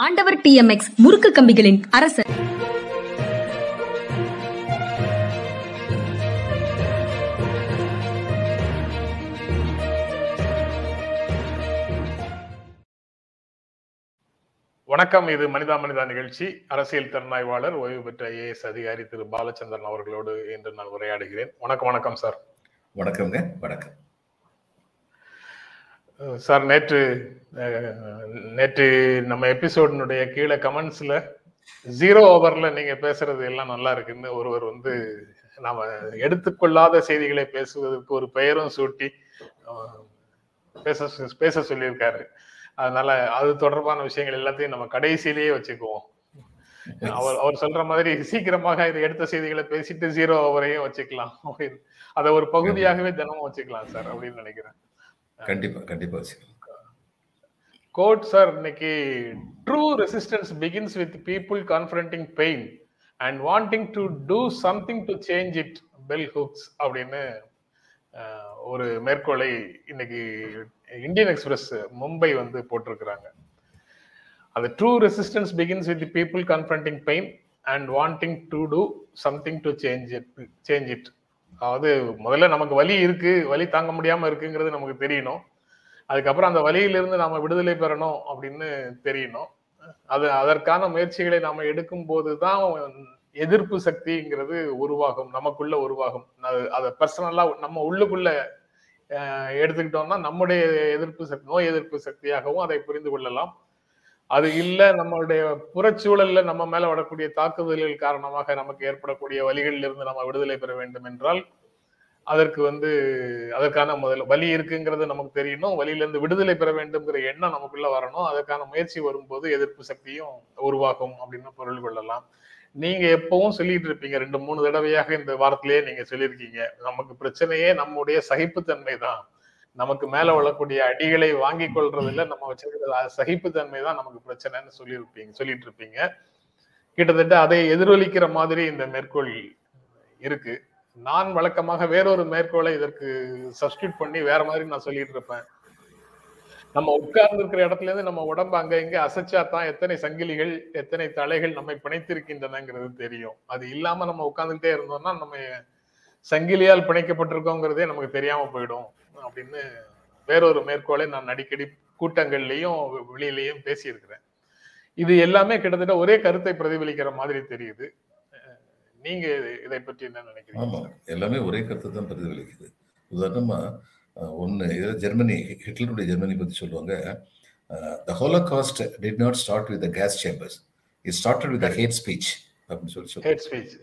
ஆண்டவர் D M X முறுக்கு கம்பிகளின் அரசர். வணக்கம். இது மனிதா மனிதா நிகழ்ச்சி. அரசியல் திறனாய்வாளர் ஓய்வு பெற்ற ஐஏஎஸ் அதிகாரி திரு. பாலச்சந்திரன் அவர்களோடு இன்று நான் உரையாடுகிறேன். வணக்கம் வணக்கம் சார். வணக்கம்ங்க. வணக்கம். சார் நேற்று நேற்று நம்ம எபிசோடினுடைய கீழே கமெண்ட்ஸ்ல ஜீரோ ஓவர்ல நீங்க பேசுறது எல்லாம் நல்லா இருக்குன்னு ஒருவர் வந்து நாம எடுத்துக்கொள்ளாத செய்திகளை பேசுவதற்கு ஒரு பெயரும் சூட்டி பேச பேச சொல்லியிருக்காரு. அதனால அது தொடர்பான விஷயங்கள் எல்லாத்தையும் நம்ம கடைசியிலேயே வச்சுக்குவோம். அவர் அவர் சொல்ற மாதிரி சீக்கிரமாக இது எடுத்த செய்திகளை பேசிட்டு ஜீரோ ஓவரையும் வச்சுக்கலாம் அப்படின்னு. அதை ஒரு பகுதியாகவே தினமும் வச்சுக்கலாம் சார் அப்படின்னு நினைக்கிறேன். கண்டிப்பா கண்டிப்பா கோட் சார் இன்னைக்கு true resistance begins with people confronting pain and wanting to do something to change it Bell Hooks அப்படின்னு ஒரு மேற்கோளை இன்னைக்கு இந்தியன் எக்ஸ்பிரஸ் மும்பை வந்து போட்டிருக்கிறாங்க. அது true resistance begins with people confronting pain and wanting to do something to change it change it அதாவது முதல்ல நமக்கு வலி இருக்கு வலி தாங்க முடியாம இருக்குங்கிறது நமக்கு தெரியணும். அதுக்கப்புறம் அந்த வழியிலிருந்து நாம விடுதலை பெறணும் அப்படின்னு தெரியணும். அது அதற்கான முயற்சிகளை நாம எடுக்கும் போதுதான் எதிர்ப்பு சக்திங்கிறது உருவாகும் நமக்குள்ள உருவாகும். அது அதை பர்சனலா நம்ம உள்ளுக்குள்ள அஹ், எடுத்துக்கிட்டோம்னா நம்முடைய எதிர்ப்பு சக்தி நோய் எதிர்ப்பு சக்தியாகவும் அதை புரிந்து கொள்ளலாம். அது இல்ல நம்மளுடைய புறச்சூழல்ல நம்ம மேல வரக்கூடிய தாக்குதல்கள் காரணமாக நமக்கு ஏற்படக்கூடிய வழிகளில் இருந்து நம்ம விடுதலை பெற வேண்டும் என்றால் அதற்கு வந்து அதற்கான முதல்ல வலி இருக்குங்கிறது நமக்கு தெரியணும். வலியில இருந்து விடுதலை பெற வேண்டும்ங்கிற எண்ணம் நமக்குள்ள வரணும். அதற்கான முயற்சி வரும்போது எதிர்ப்பு சக்தியும் உருவாகும் அப்படின்னு பொருள் கொள்ளலாம். நீங்க எப்பவும் சொல்லிட்டு இருப்பீங்க ரெண்டு மூணு தடவையாக இந்த வாரத்திலேயே நீங்க சொல்லியிருக்கீங்க நமக்கு பிரச்சனையே நம்முடைய சகிப்புத்தன்மை தான் நமக்கு மேல விழக்கூடிய அடிகளை வாங்கி கொள்றதுல நம்ம வச்சிருக்கிற சகிப்புத்தன்மை தான் நமக்கு பிரச்சனைன்னு சொல்லியிருப்பீங்க சொல்லிட்டு இருப்பீங்க கிட்டத்தட்ட அதை எதிரொலிக்கிற மாதிரி இந்த மேற்கோள் இருக்கு. நான் வழக்கமாக வேறொரு மேற்கோளை இதற்கு சப்ஸ்டியூட் பண்ணி வேற மாதிரி நான் சொல்லிட்டு இருப்பேன் நம்ம உட்கார்ந்து இருக்கிற இடத்துல இருந்து நம்ம உடம்பு அங்க இங்க அசைச்சா தான் எத்தனை சங்கிலிகள் எத்தனை தலைகள் நம்மை பிணைத்திருக்கின்றனங்கிறது தெரியும். அது இல்லாம நம்ம உட்கார்ந்துகிட்டே இருந்தோம்னா நம்ம சங்கிலியால் பிணைக்கப்பட்டிருக்கோங்கிறதே நமக்கு தெரியாம போயிடும். அப்படின்னு வேறொரு மேற்கோளை நான் அடிக்கடி கூட்டங்கள்லயும் வெளியிலயும் பேசியிருக்கிறேன். இது எல்லாமே கிட்டத்தட்ட ஒரே கருத்தை பிரதிபலிக்கிற மாதிரி தெரியுது. நீங்க இதை பற்றி என்ன நினைக்கிறீங்க? ஆமா எல்லாமே ஒரே கருத்தை தான் பிரதிபலிக்குது. உதாரணமா அஹ், ஒண்ணு இது ஜெர்மனி ஹிட்லருடைய ஜெர்மனி பத்தி சொல்லுவாங்க. The Holocaust did not start with gas chambers it started with hate speech அப்படின்னு சொல்லி சொல்லுவாங்க ஹேட் ஸ்பீச்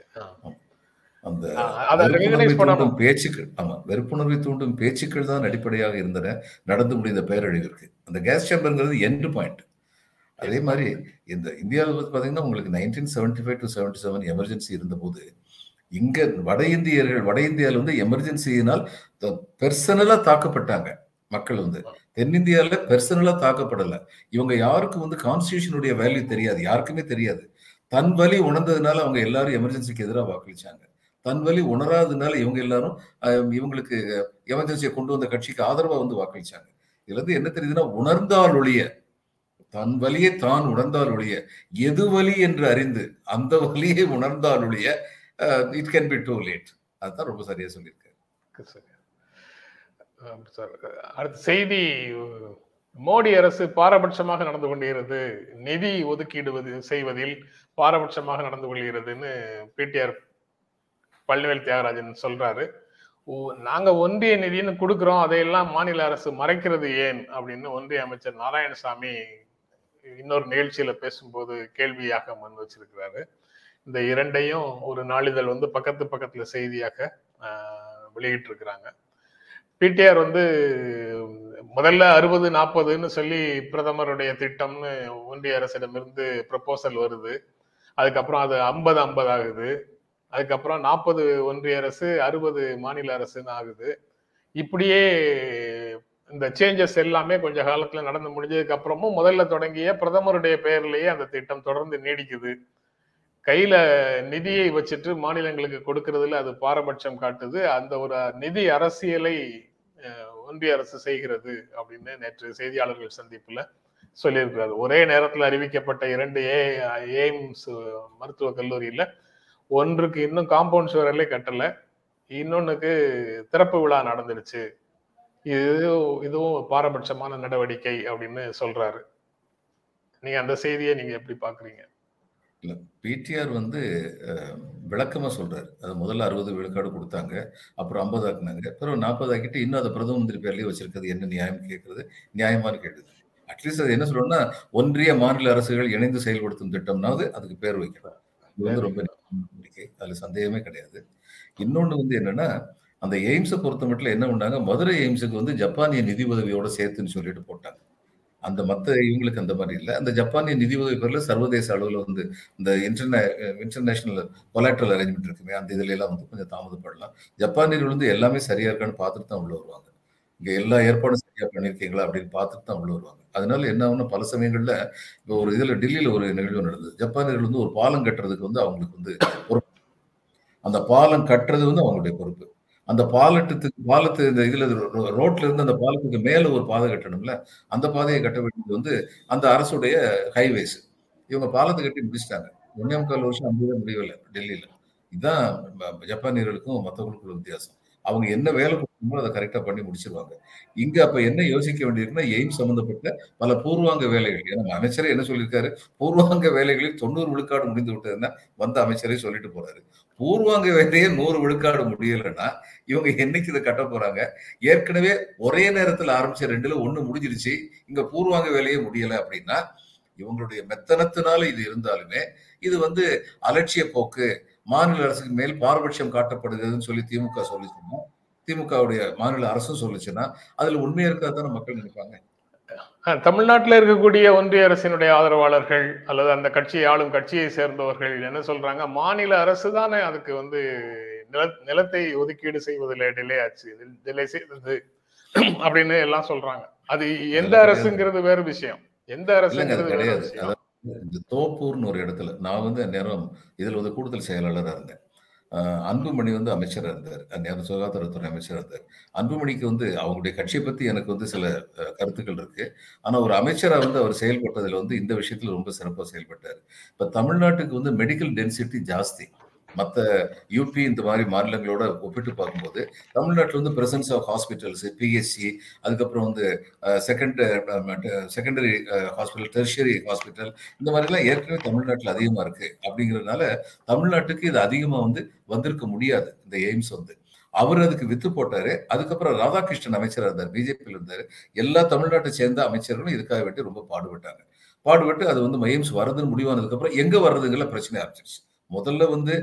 அந்த பேச்சுக்கள். ஆமா வெறுப்புணர்வை தூண்டும் பேச்சுக்கள் தான் அடிப்படையாக இருந்தன நடந்து முடிந்த பேரழிவிற்கு. அந்த கேஸ் சேம்பர்ங்கிறது எண்ட் பாயிண்ட் அதே மாதிரி இந்த இந்தியாவில் வந்து பாத்தீங்கன்னா உங்களுக்கு nineteen seventy five to seventy seven emergency இருந்தபோது இங்க வட இந்தியர்கள் வட இந்தியாவில் வந்து எமர்ஜென்சியினால் பெர்சனலா தாக்கப்பட்டாங்க மக்கள் வந்து. தென்னிந்தியாவில் பெர்சனலா தாக்கப்படல. இவங்க யாருக்கும் வந்து கான்ஸ்டியூஷனுடைய வேல்யூ தெரியாது யாருக்குமே தெரியாது. தன் வலி உணர்ந்ததுனால அவங்க எல்லாரும் எமர்ஜென்சிக்கு எதிராக வாக்களிச்சாங்க. தன் வழி உணராததுனால இவங்க எல்லாரும் இவங்களுக்கு எமர்ஜென்சியை கொண்டு வந்த கட்சிக்கு ஆதரவா வந்து வாக்களிச்சாங்க. இதுல இருந்து என்ன தெரியுதுன்னா உணர்ந்தால் ஒழிய தன் வழியை தான் உணர்ந்தால் ஒழிய எது வழி என்று அறிந்து அந்த வழியை உணர்ந்தால் ஒழிய it can be too late அதுதான் ரொம்ப சரியா சொல்லியிருக்காரு. சார் அடுத்த செய்தி மோடி அரசு பாரபட்சமாக நடந்து கொண்டிருக்கிறது. நிதி ஒதுக்கீடு செய்வதில் பாரபட்சமாக நடந்து கொள்கிறதுன்னு பிடிஆர் பழனிவேல் தியாகராஜன் சொல்றாரு நாங்க ஒன்றிய நிதின்னு கொடுக்குறோம் அதையெல்லாம் மாநில அரசு மறைக்கிறது ஏன்? அப்படின்னு ஒன்றிய அமைச்சர் நாராயணசாமி இன்னொரு நிகழ்ச்சியில பேசும்போது கேள்வியாக முன் வச்சிருக்கிறாரு. இந்த இரண்டையும் ஒரு நாளிதழ் வந்து பக்கத்து பக்கத்துல செய்தியாக வெளியிட்டு இருக்கிறாங்க பிடிஆர் வந்து முதல்ல அறுபது நாற்பதுன்னு சொல்லி பிரதமருடைய திட்டம்னு ஒன்றிய அரசிடமிருந்து ப்ரப்போசல் வருது. அதுக்கப்புறம் அது ஐம்பது ஐம்பது ஆகுது. அதுக்கப்புறம் நாற்பது ஒன்றிய அரசு அறுபது மாநில அரசுன்னு ஆகுது. இப்படியே இந்த சேஞ்சஸ் எல்லாமே கொஞ்ச காலத்துல நடந்து முடிஞ்சதுக்கு அப்புறமும் முதல்ல தொடங்கிய பிரதமருடைய பெயர்லேயே அந்த திட்டம் தொடர்ந்து நீடிக்குது. கையில நிதியை வச்சுட்டு மாநிலங்களுக்கு கொடுக்கறதுல அது பாரபட்சம் காட்டுது. அந்த ஒரு நிதி அரசியலை ஒன்றிய அரசு செய்கிறது அப்படின்னு நேற்று செய்தியாளர்கள் சந்திப்புல சொல்லியிருக்கிறார். ஒரே நேரத்தில் அறிவிக்கப்பட்ட இரண்டு ஏ எய்ம்ஸ் மருத்துவக் கல்லூரியில ஒன்றுக்கு இன்னும் காம்பவுண்ட் சுவரலே கட்டல. இன்னொன்னுக்கு திறப்பு விழா நடந்துடுச்சு. இது இதுவும் பாரபட்சமான நடவடிக்கை அப்படின்னு சொல்றாரு. நீங்க அந்த செய்தியை நீங்க எப்படி பாக்குறீங்க? இல்லை பிடிஆர் வந்து விளக்கமாக விளக்கமா சொல்றாரு. அது முதல்ல அறுபது விழுக்காடு கொடுத்தாங்க அப்புறம் ஐம்பது ஆக்குனாங்க பிறகு நாற்பது ஆக்கிட்டு இன்னும் அதை பிரதம மந்திரி பேர்லயே வச்சிருக்கிறது என்ன நியாயம் கேட்கறது? நியாயமானு கேட்டது. அட்லீஸ்ட் அது என்ன சொல்லணும்னா ஒன்றிய மாநில அரசுகள் இணைந்து செயல்படுத்தும் திட்டம்னாவது அதுக்கு பேர் வைக்கிறார் இது வந்து ரொம்ப நம்பிக்கை அதுல சந்தேகமே கிடையாது. இன்னொன்னு வந்து என்னன்னா அந்த எய்ம்ஸை பொறுத்த மட்டும் என்ன பண்ணாங்க? மதுரை எய்ம்ஸுக்கு வந்து ஜப்பானிய நிதி உதவியோட சேர்த்துன்னு சொல்லிட்டு போட்டாங்க. அந்த மத்த இவங்களுக்கு அந்த மாதிரி இல்லை. அந்த ஜப்பானிய நிதி உதவி பேர்ல சர்வதேச அளவில் வந்து இந்த இன்டர்நே இன்டர்நேஷனல் கொலாட்ரல் அரேஞ்ச்மெண்ட் இருக்குமே அந்த இதுல எல்லாம் வந்து கொஞ்சம் தாமதப்படலாம். ஜப்பானியர்கள் வந்து எல்லாமே சரியா இருக்கான்னு பார்த்துட்டு தான் உள்ள வருவாங்க. இங்க எல்லா ஏற்பாடும் சரியா பண்ணிருக்கீங்களா அப்படின்னு பார்த்துட்டு தான் உள்ள வருவாங்க. அதனால என்ன ஆகும்னா பல சமயங்கள்ல இப்போ ஒரு இதுல டெல்லியில ஒரு நிகழ்வு நடந்தது. ஜப்பானியர்கள் வந்து ஒரு பாலம் கட்டுறதுக்கு வந்து அவங்களுக்கு வந்து பொறுப்பு. அந்த பாலம் கட்டுறது வந்து அவங்களுடைய பொறுப்பு. அந்த பாலட்டத்துக்கு பாலத்து இந்த இதுல ரோ- ரோட்ல இருந்து அந்த பாலத்துக்கு மேல ஒரு பாதை கட்டணும்ல அந்த பாதையை கட்ட வேண்டியது வந்து அந்த அரசுடைய ஹைவேஸ் இவங்க பாலத்தை கட்டி முடிச்சிட்டாங்க. ஒன்னே முக்கால் வருஷம் அந்த முடியவில்லை டெல்லியில. இதுதான் ஜப்பானியர்களுக்கும் மற்றவங்களுக்கும் வித்தியாசம். அவங்க என்ன வேலை கொடுக்கணுமோ அதை கரெக்டாக பண்ணி முடிச்சிருவாங்க. இங்க அப்ப என்ன யோசிக்க வேண்டியிருக்குன்னா எய்ம் சம்பந்தப்பட்ட பல பூர்வாங்க வேலைகள். ஏன்னா அமைச்சரே என்ன சொல்லியிருக்காரு? பூர்வாங்க வேலைகளில் தொண்ணூறு விழுக்காடு முடிந்து விட்டதுன்னா வந்த அமைச்சரே சொல்லிட்டு போறாரு. பூர்வாங்க வேலையே நூறு விழுக்காடு முடியலைன்னா இவங்க என்னைக்கு இதை கட்ட போறாங்க? ஏற்கனவே ஒரே நேரத்தில் ஆரம்பிச்ச ரெண்டுல ஒண்ணு முடிஞ்சிருச்சு. இங்க பூர்வாங்க வேலையே முடியலை அப்படின்னா இவங்களுடைய மெத்தனத்தினால இது இருந்தாலுமே இது வந்து அலட்சிய போக்கு. மாநில அரசுக்கு மேல் பாரபட்சம் காட்டப்படுகிறதுன்னு சொல்லி திமுக சொல்லிச்சுன்னா திமுகவுடைய மாநில அரசும் சொல்லுச்சுன்னா அதுல உண்மையா இருக்காதான மக்கள் நினைப்பாங்க? தமிழ்நாட்டுல இருக்கக்கூடிய ஒன்றிய அரசினுடைய ஆதரவாளர்கள் அல்லது அந்த கட்சியை ஆளும் கட்சியை சேர்ந்தவர்கள் என்ன சொல்றாங்க? மாநில அரசு தானே அதுக்கு வந்து நில நிலத்தை ஒதுக்கீடு செய்வதில் டிலே ஆச்சு. டிலே செய்தது அப்படின்னு எல்லாம் சொல்றாங்க. அது எந்த அரசுங்கிறது வேறு விஷயம். எந்த அரசுங்கிறது வேறு விஷயம். இந்த தோப்பூர்னு ஒரு இடத்துல நான் வந்து அந்நேரம் இதில் வந்து கூடுதல் செயலாளராக இருந்தேன். அன்புமணி வந்து அமைச்சராக இருந்தார். அந்நேரம் சுகாதாரத்துறை அமைச்சராக இருந்தார். அன்புமணிக்கு வந்து அவங்களுடைய கட்சியை பற்றி எனக்கு வந்து சில கருத்துக்கள் இருக்கு. ஆனால் ஒரு அமைச்சராக வந்து அவர் செயல்பட்டதில் வந்து இந்த விஷயத்தில் ரொம்ப சிறப்பாக செயல்பட்டார். இப்போ தமிழ்நாட்டுக்கு வந்து மெடிக்கல் டென்சிட்டி ஜாஸ்தி. மற்ற யூபி இந்த மாதிரி மாநிலங்களோட ஒப்பிட்டு பார்க்கும்போது தமிழ்நாட்டில் வந்து பிரசன்ஸ் ஆஃப் ஹாஸ்பிட்டல்ஸ் பிஎஸ்சி அதுக்கப்புறம் வந்து second secondary hospital tertiary hospital இந்த மாதிரிலாம் ஏற்கனவே தமிழ்நாட்டில் அதிகமாக இருக்கு. அப்படிங்கிறதுனால தமிழ்நாட்டுக்கு இது அதிகமாக வந்து வந்திருக்க முடியாது இந்த எய்ம்ஸ் வந்து. அவர் அதுக்கு வித்து போட்டாரு. அதுக்கப்புறம் ராதாகிருஷ்ணன் அமைச்சராக இருந்தார் பிஜேபியில் இருந்தார். எல்லா தமிழ்நாட்டை சேர்ந்த அமைச்சர்களும் இதுக்காக வேண்டி ரொம்ப பாடுபட்டாங்க. பாடுபட்டு அது வந்து மையம்ஸ் வருதுன்னு முடிவானதுக்கப்புறம் எங்கே வர்றதுங்கிற பிரச்சனை ஆரம்பிச்சிருச்சு. முதல்ல வந்து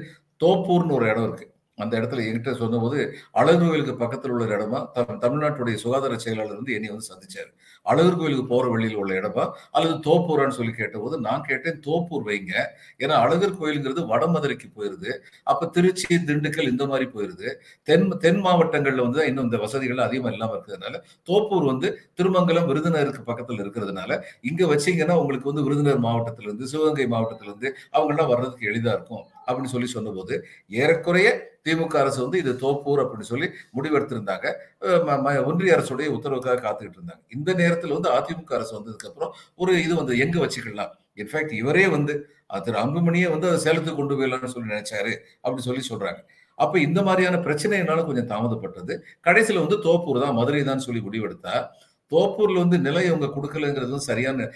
தோப்பூர்னு ஒரு இடம் இருக்கு. அந்த இடத்துல என்கிட்ட சொன்னபோது அழகு கோயிலுக்கு பக்கத்தில் உள்ள ஒரு இடமா த- தமிழ்நாட்டுடைய சுகாதார செயலாளர் வந்து என்னை வந்து சந்திச்சார். அழகர் கோயிலுக்கு போற வழியில் உள்ள இடமா அல்லது தோப்பூரான்னு சொல்லி கேட்டபோது நான் கேட்டேன் தோப்பூர் வைங்க. ஏன்னா அழகர் கோயிலுங்கிறது வடமதுரைக்கு போயிருது. அப்ப திருச்சி திண்டுக்கல் இந்த மாதிரி போயிருது. தென் தென் மாவட்டங்கள்ல வந்து இன்னும் இந்த வசதிகள் அதிகமாக இல்லாமல் இருக்கிறதுனால தோப்பூர் வந்து திருமங்கலம் விருதுநகருக்கு பக்கத்தில் இருக்கிறதுனால இங்க வச்சீங்கன்னா உங்களுக்கு வந்து விருதுநகர் மாவட்டத்திலிருந்து சிவகங்கை மாவட்டத்திலிருந்து அவங்கெல்லாம் வர்றதுக்கு எளிதா இருக்கும். அப்படின்னு சொல்லி சொன்னபோது ஏறக்குறைய திமுக அரசு வந்து இது தோப்பூர் அப்படின்னு சொல்லி முடிவெடுத்திருந்தாங்க. ம- ஒன்றிய அரசுடைய உத்தரவுக்காக காத்துக்கிட்டு இருந்தாங்க. இந்த நேரத்தில் வந்து அதிமுக அரசு வந்ததுக்கு அப்புறம் ஒரு இது வந்து எங்க வச்சுக்கலாம் இன்ஃபேக்ட் இவரே வந்து திரு அன்புமணியே வந்து சேலத்துக்கு கொண்டு போயிடலாம்னு சொல்லி நினைச்சாரு அப்படின்னு சொல்லி சொல்றாங்க. அப்ப இந்த மாதிரியான பிரச்சனைனால கொஞ்சம் தாமதப்பட்டது. கடைசியில வந்து தோப்பூர் தான் மதுரை தான் சொல்லி முடிவெடுத்தா தோப்பூர்ல வந்து நிலை அவங்க கொடுக்கலங்கிறது வந்து சரியான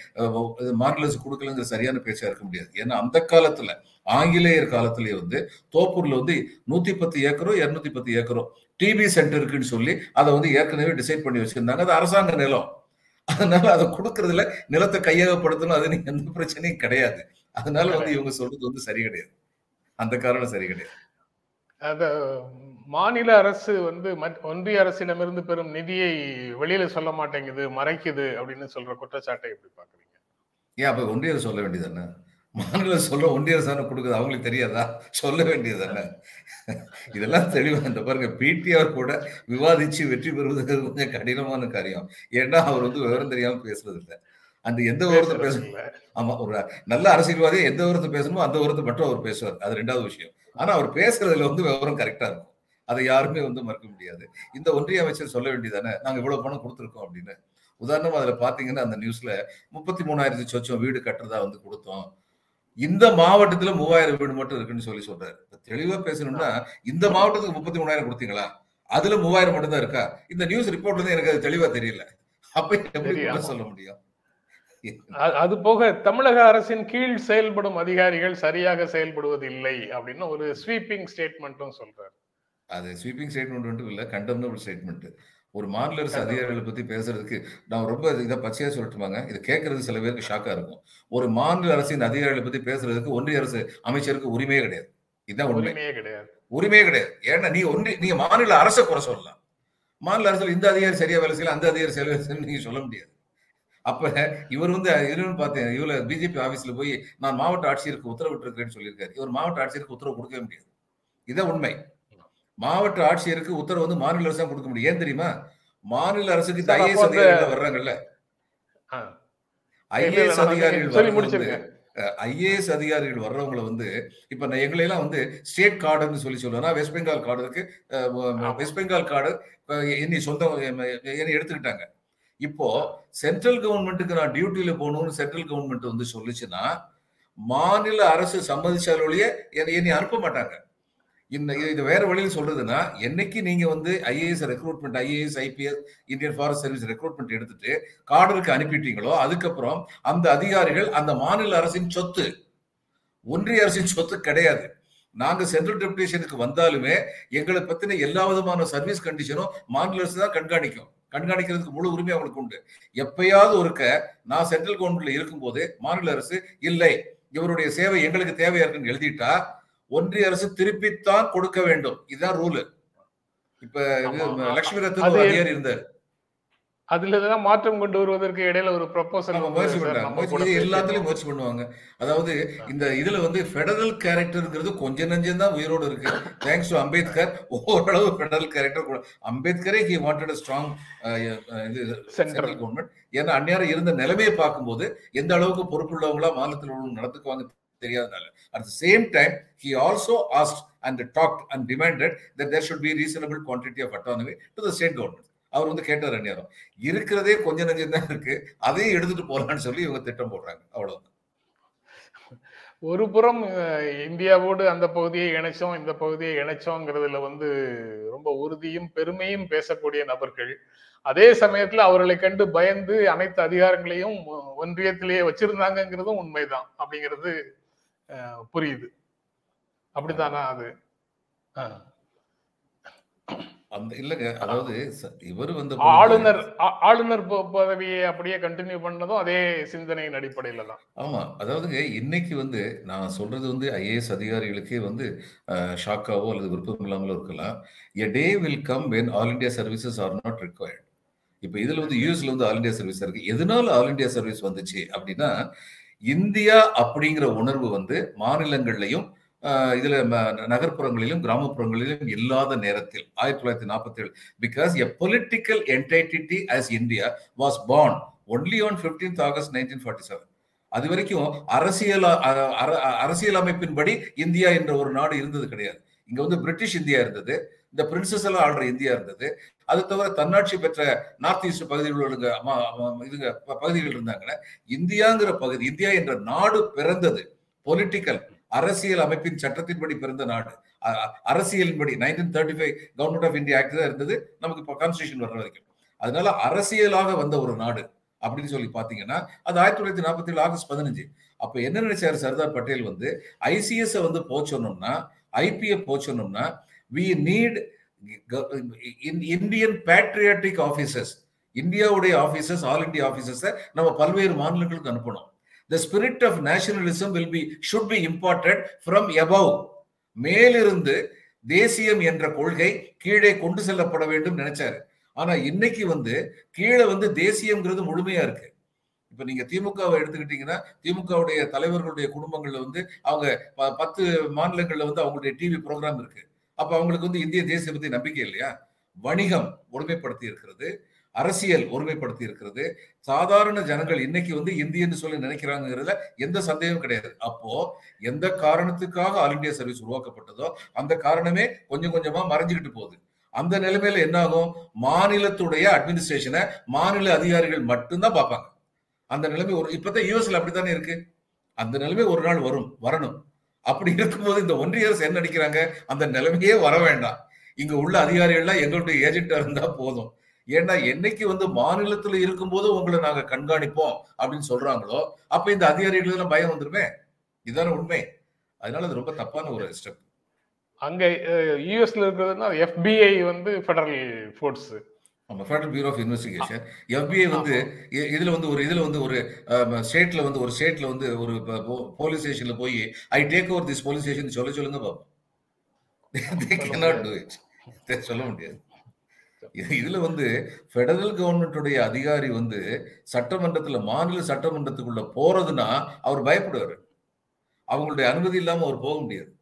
மாநில அரசு கொடுக்கலங்கிற சரியான பேச்சா இருக்க முடியாது. ஏன்னா அந்த காலத்துல ஆங்கிலேயர் காலத்திலேயே வந்து தோப்பூர்ல வந்து நூத்தி பத்து ஏக்கரோ இருநூத்தி பத்து ஏக்கரோ டிபி சென்டர் இருக்குன்னு சொல்லி அதை வந்து ஏற்கனவே டிசைட் பண்ணி வச்சிருந்தாங்க. அது அரசாங்க நிலம். அதனால அதை கொடுக்கறதுல நிலத்தை கையகப்படுத்தணும். அது நீங்க எந்த பிரச்சனையும் கிடையாது. அதனால வந்து இவங்க சொல்றது வந்து சரி கிடையாது. அந்த காரணம் சரி கிடையாது. மாநில அரசு வந்து ஒன்றிய அரசிடமிருந்து பெறும் நிதியை வெளியில சொல்ல மாட்டேங்குது மறைக்குது அப்படின்னு சொல்ற குற்றச்சாட்டை எப்படி பாக்குறீங்க ஏன் அப்ப ஒன்றிய அரசு சொல்ல வேண்டியது என்ன? மாநில சொல்ல ஒன்றிய அரசான கொடுக்குது அவங்களுக்கு தெரியாதா? சொல்ல வேண்டியது என்ன? இதெல்லாம் தெளிவா இந்த பாருங்க பிடிஆர் கூட விவாதிச்சு வெற்றி பெறுவது கொஞ்சம் கடினமான காரியம். ஏன்னா அவர் வந்து விவரம் தெரியாம பேசுறது இல்ல. அந்த எந்த விவரத்தை பேச பேசுறது இல்ல. ஆமா ஒரு நல்ல அரசியல்வாதி எந்த விவரத்தை பேசணுமோ அந்த விவரத்தை மட்டும் அவர் பேசுவார். அது ரெண்டாவது விஷயம். ஆனா அவர் பேசுறதுல வந்து விவரம் கரெக்டா இருக்கும். அதை யாருமே வந்து மறுக்க முடியாது. இந்த ஒன்றிய அமைச்சர் சொல்ல வேண்டியதானே? நாங்க இவ்வளவு பணம் கொடுத்துருக்கோம் அப்படின்னு. உதாரணமா அதுல பாத்தீங்கன்னா அந்த நியூஸ்ல முப்பத்தி மூணாயிரத்தி சொச்சம் வீடு கட்டுறதா வந்து கொடுத்தோம். இந்த மாவட்டத்துல மூவாயிரம் வீடு மட்டும் இருக்குன்னு சொல்லி சொல்றாரு. தெளிவா பேசணும்னா இந்த மாவட்டத்துக்கு முப்பத்தி மூணாயிரம் கொடுத்தீங்களா? அதுல மூவாயிரம் மட்டும் தான் இருக்கா? இந்த நியூஸ் ரிப்போர்ட்ல இருந்து எனக்கு அது தெளிவா தெரியல. அப்ப எப்படி சொல்ல முடியும்? அது போக தமிழக அரசின் கீழ் செயல்படும் அதிகாரிகள் சரியாக செயல்படுவதில்லை அப்படின்னு ஒரு ஸ்வீப்பிங் ஸ்டேட்மெண்ட்டும் சொல்றாரு. அது ஸ்வீப்பிங் ஸ்டேட்மெண்ட் மட்டும் இல்ல கண்டம்னபிள் ஸ்டேட்மெண்ட் ஒரு மாநில அரசு அதிகாரிகளை பத்தி பேசுறதுக்கு நான் ரொம்ப இதை பச்சையா சொல்லட்டுமாங்க? இது கேட்கறது சில பேருக்கு ஷாக்கா இருக்கும். ஒரு மாநில அரசின் அதிகாரிகளை பத்தி பேசுறதுக்கு ஒன்றிய அரசு அமைச்சருக்கு உரிமையே கிடையாது. இதுதான் உண்மை. உரிமையே கிடையாது. உரிமையே கிடையாது. ஏன்னா நீ ஒன்றி நீங்க மாநில அரசை குறை சொல்லலாம். மாநில அரசுல இந்த அதிகாரி சரியா வேலை செய்யல அந்த அதிகாரி சரியா நீங்க சொல்ல முடியாது. அப்ப இவர் வந்து இவருன்னு பார்த்தேன் இவர பிஜேபி ஆபீஸ்ல போய் நான் மாவட்ட ஆட்சியருக்கு உத்தரவிட்டிருக்கிறேன்னு சொல்லியிருக்காரு. இவர் மாவட்ட ஆட்சியருக்கு உத்தரவு கொடுக்கவே முடியாது. இதான் உண்மை. மாவட்ட ஆட்சியருக்கு உத்தரவு வந்து மாநில அரசு தான் கொடுக்க முடியும். ஏன் தெரியுமா? மாநில அரசுக்கு இந்த ஐஏஎஸ் அதிகாரிகள் வர்றாங்கல்ல. ஐஏஎஸ் அதிகாரிகள் ஐஏஎஸ் அதிகாரிகள் வர்றவங்களை வந்து இப்ப நான் எங்களை எல்லாம் வந்து ஸ்டேட் கார்டுன்னு சொல்லி சொல்லுவேன் வெஸ்ட் பெங்கால் கார்டு இருக்கு. வெஸ்ட் பெங்கால் கார்டு என்னை சொந்தம் என்னை எடுத்துக்கிட்டாங்க. இப்போ சென்ட்ரல் கவர்மெண்ட்டுக்கு நான் டியூட்டியில போகணும்னு சென்ட்ரல் கவர்மெண்ட் வந்து சொல்லுச்சுன்னா மாநில அரசு சம்மதிச்சாலொழிய என்னை என்னை அனுப்ப மாட்டாங்க. இந்த இது- வேற வழியில் சொல்றதுன்னா என்னைக்கு நீங்க வந்து IAS recruitment IAS IPS Indian forest service recruitment எடுத்துட்டு காடலுக்கு அனுப்பிட்டீங்களோ அதுக்கப்புறம் அந்த அதிகாரிகள் அந்த மாநில அரசின் சொத்து ஒன்றிய அரசின் சொத்து கிடையாது. நாங்க சென்ட்ரல் டெபுடேஷனுக்கு வந்தாலுமே எங்களை பத்தின எல்லா விதமான சர்வீஸ் கண்டிஷனும் மாநில அரசு தான் கண்காணிக்கும். கண்காணிக்கிறதுக்கு முழு உரிமை அவங்களுக்கு உண்டு. எப்பயாவது ஒருக்க நான் சென்ட்ரல் கவர்மெண்ட்ல இருக்கும்போது மாநில அரசு இல்லை இவருடைய சேவை எங்களுக்கு தேவையா இருக்குன்னு எழுதிட்டா ஒன்றிய அரசு திருப்பித்தான் கொடுக்க வேண்டும். இதுதான் ரூல். இப்ப. லட்சுமி ரத்தன் ஒரு அதிகாரி இருந்தார். அதுல தான் மாற்றம் கொண்டு வருவதற்கு இடையில ஒரு ப்ரொபோசல் முயற்சி பண்றாங்க. முயற்சி எல்லாத்துலயும் முயற்சி பண்ணுவாங்க. அதாவது இந்த இதுல வந்து ஃபெடரல் கேரக்டர்ங்கிறது கொஞ்சம் நஞ்சம் தான் உயிரோடு இருக்கு. Thanks to Ambedkar. ஓரளவு ஃபெடரல் கேரக்டர் கூட. அம்பேத்கரே ஹி வாண்டட் ஸ்ட்ராங் இது சென்ட்ரல் கவர்மெண்ட் ஏன்னா அந்நேரம் இருந்த நிலைமையை பார்க்கும்போது எந்த அளவுக்கு பொறுப்புள்ளவங்களா மாநிலத்தில் நடத்துக்குவாங்க தெரியாதனால. At the same time he also asked and talk and demanded that there should be reasonable quantity of autonomy to the state government அவர் வந்து கேட்டார் அந்நேரம் இருக்கிறதே கொஞ்சம் நஞ்சம் தான் இருக்கு. அதையும் எடுத்துட்டு போலான்னு சொல்லி இவங்க திட்டம் போடுறாங்க. அவ்வளவுதான். ஒரு புறம் இந்தியாவோடு அந்த பகுதியை இணைச்சோம் இந்த பகுதியை இணைச்சோங்கிறதுல வந்து ரொம்ப உறுதியும் பெருமையும் பேசக்கூடிய நபர்கள். அதே சமயத்துல அவர்களை கண்டு பயந்து அனைத்து அதிகாரங்களையும் ஒன்றியத்திலேயே வச்சிருந்தாங்கங்கிறதும் உண்மைதான். அப்படிங்கிறது புரியுது. அப்படித்தானா அது. அந்த இல்லங்க. அதாவது இவர் வந்து ஆளுநர் ஆளுநர் பதவியை அப்படியே கண்டினியூ பண்ணதும் அதே சிந்தனையின் அடிப்படையில தான். ஆமா. அதாவதுங்க இன்னைக்கு வந்து நான் சொல்றது வந்து ஐஏஎஸ் அதிகாரிகளுக்கே வந்து ஷாக்காவோ அல்லது விருப்பம் இல்லாமலோ இருக்கலாம். A day will come when all India services are not required இப்போ இதுல வந்து யூஎஸ்ல வந்து ஆல் இந்தியா சர்வீஸ் இருக்கு. எதனால ஆல் இந்தியா சர்வீஸ் வந்துச்சு அப்படின்னா இந்தியா அப்படிங்கிற உணர்வு வந்து மாநிலங்கள்லையும் இதில் இதுல நகர்ப்புறங்களிலும் கிராமப்புறங்களிலும் இல்லாத நேரத்தில் ஆயிரத்தி தொள்ளாயிரத்தி நாற்பத்தி ஏழு because a political entity as India was born only on 15th August nineteen forty seven அது வரைக்கும் அரசியல் அ- அரசியல் அமைப்பின்படி இந்தியா என்ற ஒரு நாடு இருந்தது கிடையாது. இங்க வந்து பிரிட்டிஷ் இந்தியா இருந்தது. இந்த பிரின்சஸ் எல்லாம் ஆள்ற இந்தியா இருந்தது. அது தவிர தன்னாட்சி பெற்ற நார்த் ஈஸ்ட் பகுதிகளில் உள்ள இதுங்க பகுதிகள் இருந்தாங்களே இந்தியாங்கிற பகுதி இந்தியா என்ற நாடு பிறந்தது. பொலிட்டிக்கல் அரசியல் அமைப்பின் சட்டத்தின்படி பிறந்த நாடு. அரசியலின்படி nineteen thirty five government of India act தான் இருந்தது. நமக்கு இப்போ கான்ஸ்டியூஷன் வர்ற வரைக்கும். அதனால அரசியலாக வந்த ஒரு நாடு அப்படின்னு சொல்லி பாத்தீங்கன்னா அது ஆயிரத்தி தொள்ளாயிரத்தி நாற்பத்தி ஏழு ஆகஸ்ட் பதினஞ்சு. அப்ப என்ன நினைச்சாரு சர்தார் பட்டேல் வந்து ஐசிஎஸ் வந்து போச்சோம்னா IPF போச்சோம்னா we need Indian patriotic officers இந்தியாவுடைய ஆஃபீஸர்ஸ் ஆல் இந்தியா ஆஃபீஸர்ஸை நம்ம பல்வேறு மாநிலங்களுக்கு அனுப்பணும். The spirit of nationalism will be should be important from above மேலிருந்து தேசியம் என்ற கொள்கை கீழே கொண்டு செல்லப்பட வேண்டும் நினைச்சாரு. ஆனா இன்னைக்கு வந்து கீழே வந்து தேசியம்ங்கிறது முழுமையா இருக்கு. இப்ப நீங்க திமுகவை எடுத்துக்கிட்டீங்கன்னா திமுகவுடைய தலைவர்களுடைய குடும்பங்கள்ல வந்து அவங்க ப- பத்து மாநிலங்கள்ல வந்து அவங்களுடைய டிவி ப்ரோக்ராம் இருக்கு. அப்ப அவங்களுக்கு வந்து இந்திய தேசிய பத்தி நம்பிக்கை இல்லையா? வணிகம் ஒருமைப்படுத்தி இருக்கிறது. அரசியல் ஒருமைப்படுத்தி இருக்கிறது. சாதாரண ஜனங்கள் இன்னைக்கு வந்து இந்தியன்னு சொல்லி நினைக்கிறாங்கிறதுல எந்த சந்தேகமும் கிடையாது. அப்போ எந்த காரணத்துக்காக ஆல் இண்டியா சர்வீஸ் உருவாக்கப்பட்டதோ அந்த காரணமே கொஞ்சம் கொஞ்சமா மறைஞ்சுக்கிட்டு போகுது. அந்த நிலைமையில என்ன ஆகும் மாநிலத்துடைய அட்மினிஸ்ட்ரேஷனை மாநில அதிகாரிகள் மட்டும்தான் பார்ப்பாங்க. அந்த நிலைமை ஒரு இப்பதான் யூஎஸ்ல அப்படித்தானே இருக்கு? அந்த நிலைமை ஒரு நாள் வரும் வரணும். அப்படி இருக்கும்போது இந்த ஒன்றிய அரசு என்ன நினைக்கிறாங்க? அந்த நிலைமையே வர வேண்டாம். இங்க உள்ள அதிகாரிகள்லாம் எங்களுடைய ஏஜென்டா இருந்தா போதும். ஏன்னா என்னைக்கு வந்து மாநிலத்துல இருக்கும்போது உங்களை நாங்க கண்காணிப்போம் அப்படின்னு சொல்றாங்களோ அப்ப இந்த அதிகாரிகள் எல்லாம் பயம் வந்துருமே? இதுதானே உண்மை. அதனால அது ரொம்ப தப்பான ஒரு ஸ்டெப் அங்க யூஎஸ்ல இருக்கிறதுனா எஃபிஐ வந்து ஃபெடரல் ஃபோர்ஸ் நம்ம federal bureau of investigation FBI வந்து இதுல வந்து ஒரு இதுல வந்து ஒரு ஸ்டேட்ல வந்து ஒரு ஸ்டேட்ல வந்து ஒரு போலீஸ் ஸ்டேஷன்ல போய் I take over this police station சொல்ல சொல்லுங்க பாப்போம். they cannot do it. They சொல்ல முடியாது. இது- இதுல வந்து ஃபெடரல் கவர்மெண்ட்டுடைய அதிகாரி வந்து சட்டமன்றத்துல மாநில சட்டமன்றத்துக்குள்ள போறதுன்னா அவர் பயப்படுவாரு. அவங்களுடைய அனுமதி இல்லாம அவர் போக முடியாது.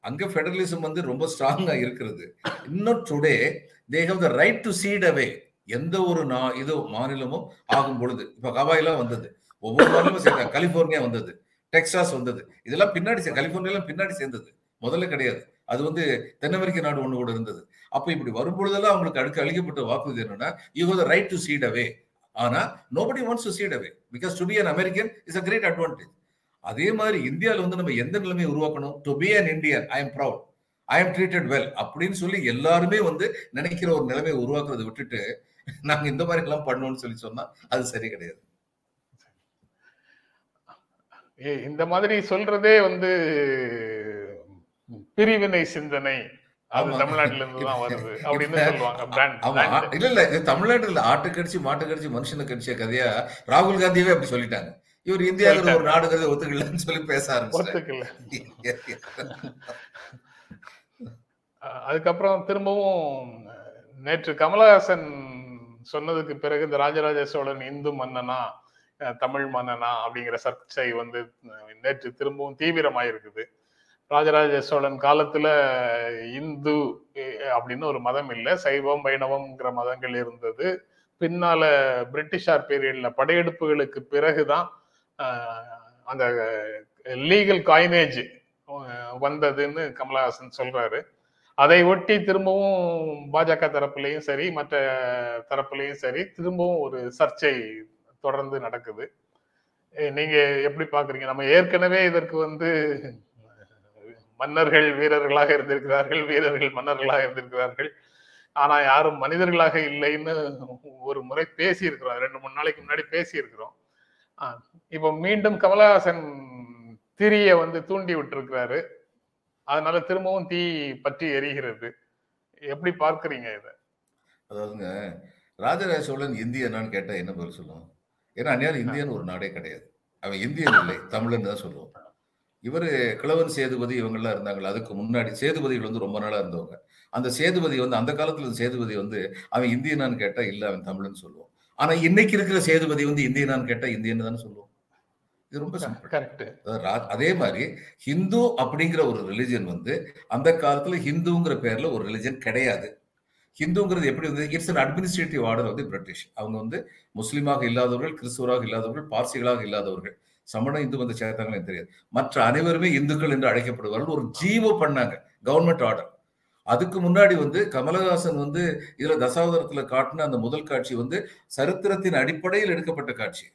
அங்க ஃபெடரலிசம் வந்து ரொம்ப ஸ்ட்ராங்கா இருக்கிறது. இன்னும் today they have the right to secede away எந்த ஒரு நா இது மாநிலமும் ஆகும் பொழுது. இப்ப ஹவாயெல்லாம் வந்தது. ஒவ்வொரு மாநிலமும் சேர்ந்தாங்க கலிபோர்னியா வந்தது. டெக்ஸாஸ் வந்தது. இதெல்லாம் பின்னாடி சே- கலிபோர்னியாலாம் பின்னாடி சேர்ந்தது. முதல்ல கிடையாது. அது வந்து தென் அமெரிக்க நாடு ஒன்று கூட இருந்தது. அப்ப இப்படி வரும்பொழுதெல்லாம் அவங்களுக்கு அடுக்க அளிக்கப்பட்ட வாக்குறுதி என்னன்னா you have the right to secede away ஆனா nobody wants to secede away because to be an American is a great advantage அதே மாதிரி இந்தியாவில் வந்து நம்ம எந்த நிலைமையை உருவாக்கணும்? To be an Indian I am proud I am treated well அப்படின்னு சொல்லி எல்லாருமே வந்து நினைக்கிற ஒரு நிலைமையை உருவாக்குறதை விட்டுட்டு நாங்க இந்த மாதிரி எல்லாம் பண்ணோம்னு சொல்லி சொன்னா அது சரி கிடையாது. இந்த மாதிரி சொல்றதே வந்து பிரிவினை சிந்தனை. அது. தமிழ்நாட்டுல இருந்து தான் வருது அப்படின்னு சொல்லுவாங்க. இல்ல இல்ல இது தமிழ்நாட்டுல ஆட்டு கடிச்சு மாட்டு கடிச்சு மனுஷனை கடிச்ச கதையா ராகுல் காந்தியவே அப்படி சொல்லிட்டாங்க. இவர் இந்தியாவில் ஒரு நாடுங்கிறத ஒத்துக்கலன்னு சொல்லி பேச ஒத்துக்கல. அஹ் அதுக்கப்புறம் திரும்பவும் நேற்று கமலஹாசன் சொன்னதுக்கு பிறகு இந்த ராஜராஜ சோழன் இந்து மன்னனா தமிழ் மன்னனா அப்படிங்கிற சர்ச்சை வந்து நேற்று திரும்பவும் தீவிரமாயிருக்குது. ராஜராஜ சோழன் காலத்துல இந்து அப்படின்னு ஒரு மதம் இல்லை. சைவம் வைணவம்ங்கிற மதங்கள் இருந்தது. பின்னால பிரிட்டிஷார் பீரியட்ல படையெடுப்புகளுக்கு பிறகுதான் அந்த லீகல் காயினேஜ் வந்ததுன்னு கமலஹாசன் சொல்றாரு. அதை ஒட்டி திரும்பவும் பாஜக தரப்புலையும் சரி மற்ற தரப்புலையும் சரி திரும்பவும் ஒரு சர்ச்சை தொடர்ந்து நடக்குது. நீங்க எப்படி பாக்குறீங்க? நம்ம ஏற்கனவே இதற்கு வந்து மன்னர்கள் வீரர்களாக இருந்திருக்கிறார்கள் வீரர்கள் மன்னர்களாக இருந்திருக்கிறார்கள். ஆனா யாரும் மனிதர்களாக இல்லைன்னு ஒரு முறை பேசி இருக்கிறோம் ரெண்டு மூணு நாளைக்கு முன்னாடி பேசி இருக்கிறோம் இப்போ மீண்டும் கமலஹாசன் திரிய வந்து தூண்டி விட்டுருக்கிறாரு. அதனால திரும்பவும் தீ பற்றி எரிகிறது. எப்படி பார்க்கறீங்க இத? அதாவதுங்க ராஜராஜ சோழன் இந்தியனான்னு கேட்டா என்ன பதில் சொல்லுவோம் ஏன்னா அந்நியாரம் இந்தியன் ஒரு நாடே கிடையாது. அவன் இந்தியன் இல்லை தமிழன் தான் சொல்லுவோம் இவர் கிழவன் சேதுபதி இவங்கெல்லாம் இருந்தாங்களா அதுக்கு முன்னாடி சேதுபதிகள் வந்து ரொம்ப நாளா இருந்தவங்க. அந்த சேதுபதி வந்து அந்த காலத்துல சேதுபதி வந்து அவன் இந்தியனான்னு கேட்டா இல்ல அவன் தமிழன் சொல்லுவோம் ஆனா இன்னைக்கு இருக்கிற சேதுபதி வந்து இந்தியனான்னு கேட்டா இந்தியன் தானே சொல்லுவோம் இது ரொம்ப கரெக்ட் அதே மாதிரி ஹிந்து அப்படிங்கிற ஒரு ரிலிஜன் வந்து அந்த காலத்துல ஹிந்துங்கிற பேர்ல ஒரு ரிலிஜன் கிடையாது. ஹிந்துங்கிறது எப்படி வந்து இட்ஸ் அன் அட்மினிஸ்ட்ரேட்டிவ் ஆர்டர் வந்து பிரிட்டிஷ் அவங்க வந்து முஸ்லீமாக இல்லாதவர்கள் கிறிஸ்துவராக இல்லாதவர்கள் பார்சிகளாக இல்லாதவர்கள். சமண இந்து வந்து சேர்த்தாங்களே தெரியாது. மற்ற அனைவருமே இந்துக்கள் என்று அழைக்கப்படுவார்கள். ஒரு ஜீவோ பண்ணாங்க கவர்மெண்ட் ஆர்டர் அதுக்கு முன்னாடி வந்து கமலஹாசன் வந்து இதுல தசாவதாரத்துல காட்டின அந்த முதல் காட்சி வந்து சரித்திரத்தின் அடிப்படையில் எடுக்கப்பட்ட காட்சி.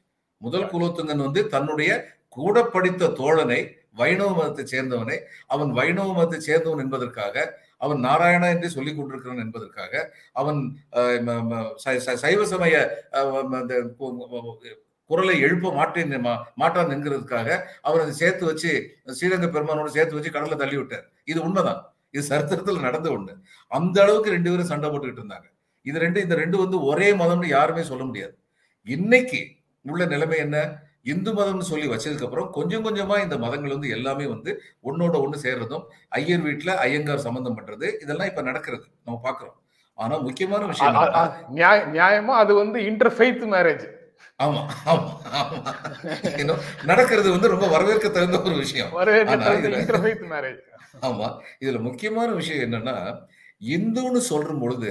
முதல் குலோத்துங்கன் வந்து தன்னுடைய கூட படித்த தோழனை வைணவ மதத்தை சேர்ந்தவனை அவன் வைணவ மதத்தை சேர்ந்தவன் என்பதற்காக அவன் நாராயணா என்று சொல்லிக் கொண்டிருக்கிறான் என்பதற்காக அவன் சைவ சமய குரலை எழுப்ப மாட்டேன் மாட்டான் என்கிறதுக்காக அவர் அதை சேர்த்து வச்சு ஸ்ரீரங்க பெருமானோட சேர்த்து வச்சு கடல்ல தள்ளி விட்டார். இது உண்மைதான். இது சரித்திரத்தில் நடந்த ஒண்ணு. அந்த அளவுக்கு ரெண்டு பேரும் சண்டை போட்டுக்கிட்டு இருந்தாங்க. இது ரெண்டு இந்த ரெண்டு வந்து ஒரே மதம்னு யாருமே சொல்ல முடியாது. இன்னைக்கு உள்ள நிலைமை என்ன? இந்து மதம்னு சொல்லி வச்சதுக்கு அப்புறம் கொஞ்சம் கொஞ்சமா இந்த மதங்கள் வந்து எல்லாமே வந்து ஒன்னோட ஒண்ணு சேர்றதும் ஐயர் வீட்டுல ஐயங்கார் சம்பந்தம் பண்றது இதெல்லாம் இப்ப நடக்கிறது. நம்ம பாக்குறோம். ஆனா முக்கியமான விஷயம் நியாயமா அது வந்து இன்டர்ஃபெய்த் மேரேஜ் ஆமா ஆமா ஆமா. நடக்கிறது வந்து ரொம்ப வரவேற்க தகுந்த ஒரு விஷயம். ஆமா இதுல முக்கியமான விஷயம் என்னன்னா இந்துன்னு சொல்ற பொழுது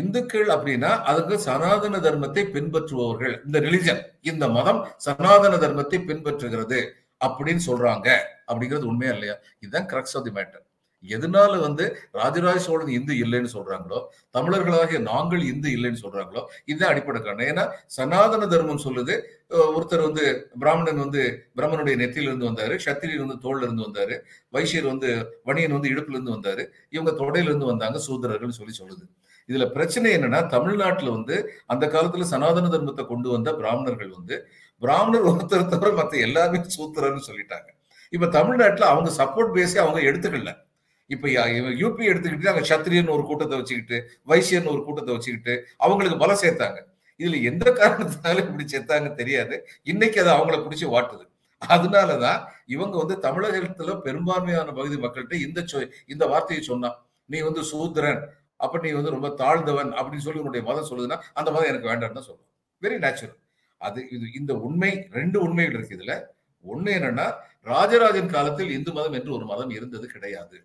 இந்துக்கள் அப்படின்னா அதுக்கு சனாதன தர்மத்தை பின்பற்றுபவர்கள். இந்த ரிலிஜன் இந்த மதம் சனாதன தர்மத்தை பின்பற்றுகிறது அப்படின்னு சொல்றாங்க. அப்படிங்கிறது உண்மையா இல்லையா? இதுதான் கிரக்ஸ் ஆஃப் தி மேட்டர் எதனால வந்து ராஜராஜ சோழன் இந்து இல்லைன்னு சொல்றாங்களோ தமிழர்களாகிய நாங்கள் இந்து இல்லைன்னு சொல்றாங்களோ இதுதான் அடிப்படை காரணம். ஏன்னா சனாதன தர்மம் சொல்லுது. ஒருத்தர் வந்து பிராமணன் வந்து பிரம்மனுடைய நெத்தியில இருந்து வந்தாரு சத்திரியர் வந்து தோல்ல இருந்து வந்தாரு வைசியர் வந்து வணியன் வந்து இடுப்புல இருந்து வந்தாரு இவங்க தொடையில இருந்து வந்தாங்க சூதரர்கள் சொல்லி சொல்லுது. இதுல பிரச்சனை என்னன்னா தமிழ்நாட்டுல வந்து அந்த காலத்துல சனாதன தர்மத்தை கொண்டு வந்த பிராமணர்கள் வந்து பிராமணர் ஒருத்தர் தவிர மற்ற எல்லாருமே சூத்திரன்னு சொல்லிட்டாங்க. இப்ப தமிழ்நாட்டுல அவங்க சப்போர்ட் பேசி அவங்க எடுத்துக்கல. இப்ப யூபி எடுத்துக்கிட்டு அங்க சத்திரியன் ஒரு கூட்டத்தை வச்சுக்கிட்டு வைசியன் ஒரு கூட்டத்தை வச்சுக்கிட்டு அவங்களுக்கு பலம் சேர்த்தாங்க. இதுல எந்த காரணத்தினால இப்படி சேர்த்தாங்க தெரியாது. இன்னைக்கு அது அவங்கள பிடிச்சி வாட்டுது. அதனாலதான் இவங்க வந்து தமிழகத்துல பெரும்பான்மையான பகுதி மக்கள்கிட்ட இந்த சொ- இந்த வார்த்தையை சொன்னா நீ வந்து சூத்திரன் அப்ப நீ வந்து ரொம்ப தாழ்ந்தவன் அப்படின்னு சொல்லி உன்னுடைய மதம் சொல்லுதுன்னா அந்த மதம் எனக்கு வேண்டாம்னு தான் சொல்லுவோம் வெரி நேச்சுரல் அது இது இந்த உண்மை ரெண்டு உண்மைகள் இருக்கு இதுல. ஒண்ணு என்னன்னா ராஜராஜன் காலத்தில் இந்து மதம் என்று ஒரு மதம் இருந்தது கிடையாது.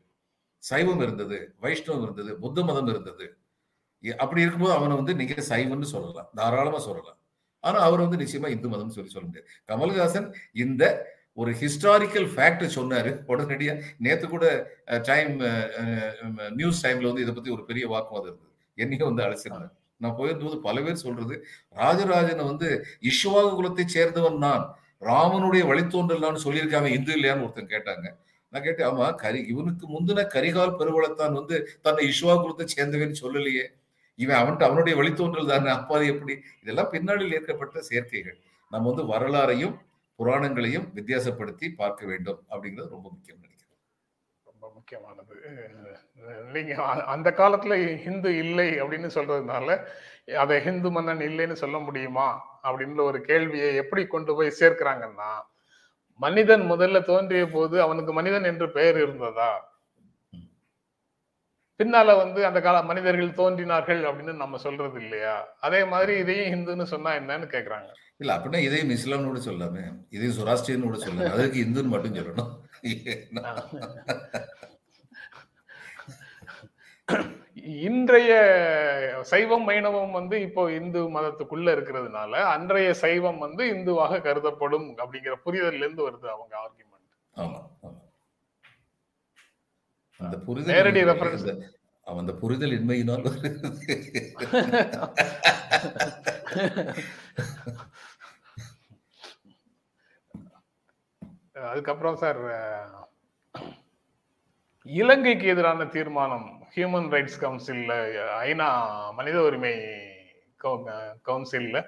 சைவம் இருந்தது வைஷ்ணவம் இருந்தது புத்த மதம் இருந்தது. அப்படி இருக்கும்போது அவனை வந்து நீங்க சைவம்னு சொல்லலாம். தாராளமா சொல்லலாம். ஆனா அவர் வந்து நிச்சயமா இந்து மதம் சொல்லி சொல்ல முடியாது. கமல்ஹாசன் இந்த ஒரு ஹிஸ்டாரிக்கல் ஃபேக்ட் சொன்னாரு. உடனடியா நேத்து கூட டைம் நியூஸ் டைம்ல வந்து இதை பத்தி ஒரு பெரிய வாக்குவாதம் இருந்தது. என்னையும் வந்து அழைச்சிருந்தேன் நான் போயிருந்தபோது பல பேர் சொல்றது ராஜராஜனை வந்து இஷ்வாகு குலத்தை சேர்ந்தவன் நான். ராமனுடைய வழித்தோன்றலான்னு சொல்லியிருக்காங்க. இந்து இல்லையான்னு ஒருத்தன் கேட்டாங்க. நான் கேட்டேன் ஆமா கரி இவனுக்கு முந்தின கரிகால் பெருவளத்தான் வந்து தன்னை இஷ்வா குலத்தை சேர்ந்தவன் சொல்லலையே. இவன் அவன்கிட்ட அவனுடைய வழித்தோன்றல் தானே. அப்பா எப்படி? இதெல்லாம் பின்னாளில் ஏற்கப்பட்ட சேர்க்கைகள். நம்ம வந்து வரலாறையும் புராணங்களையும் வித்தியாசப்படுத்தி பார்க்க வேண்டும் அப்படிங்கிறது ரொம்ப முக்கியம் நினைக்கிறேன். ரொம்ப முக்கியமானது. அஹ் நீங்க அந்த காலத்துல ஹிந்து இல்லை அப்படின்னு சொல்றதுனால அதை ஹிந்து மன்னன் இல்லைன்னு சொல்ல முடியுமா அப்படின்ற ஒரு கேள்வியை எப்படி கொண்டு போய் சேர்க்கிறாங்கன்னா மனிதன் முதல்ல தோன்றிய போது அவனுக்கு மனிதன் என்று பெயர் இருந்ததா? பின்னால வந்து அந்த கால மனிதர்கள் தோன்றினார்கள் அப்படின்னு நம்ம சொல்றது இல்லையா? அதே மாதிரி இதையும் ஹிந்துன்னு சொன்னா என்னன்னு கேக்குறாங்க. இல்ல அப்படின்னா இதையும் இஸ்லாம்னு கூட சொல்லாமே இதையும் சுராஷ்டிரியன்னு கூட சொல்லலாம். அதுக்கு இந்துன்னு மட்டும் சொல்லணும். இன்றைய சைவம் வைணவம் வந்து இப்போ இந்து மதத்துக்குள்ள இருக்கிறதுனால அன்றைய சைவம் வந்து இந்துவாக கருதப்படும் அப்படிங்கிற புரிதல்ல இருந்து வருது அவங்க ஆர்குமெண்ட் ஆமா அந்த புரிதல் நேரடி reference. அந்த- புரிதல் இன்மையினால். அதுக்கப்புறம் சார் இலங்கைக்கு எதிரான தீர்மானம் ஹியூமன் ரைட்ஸ் கவுன்சிலில் ஐநா மனித உரிமை கவுன்சிலில்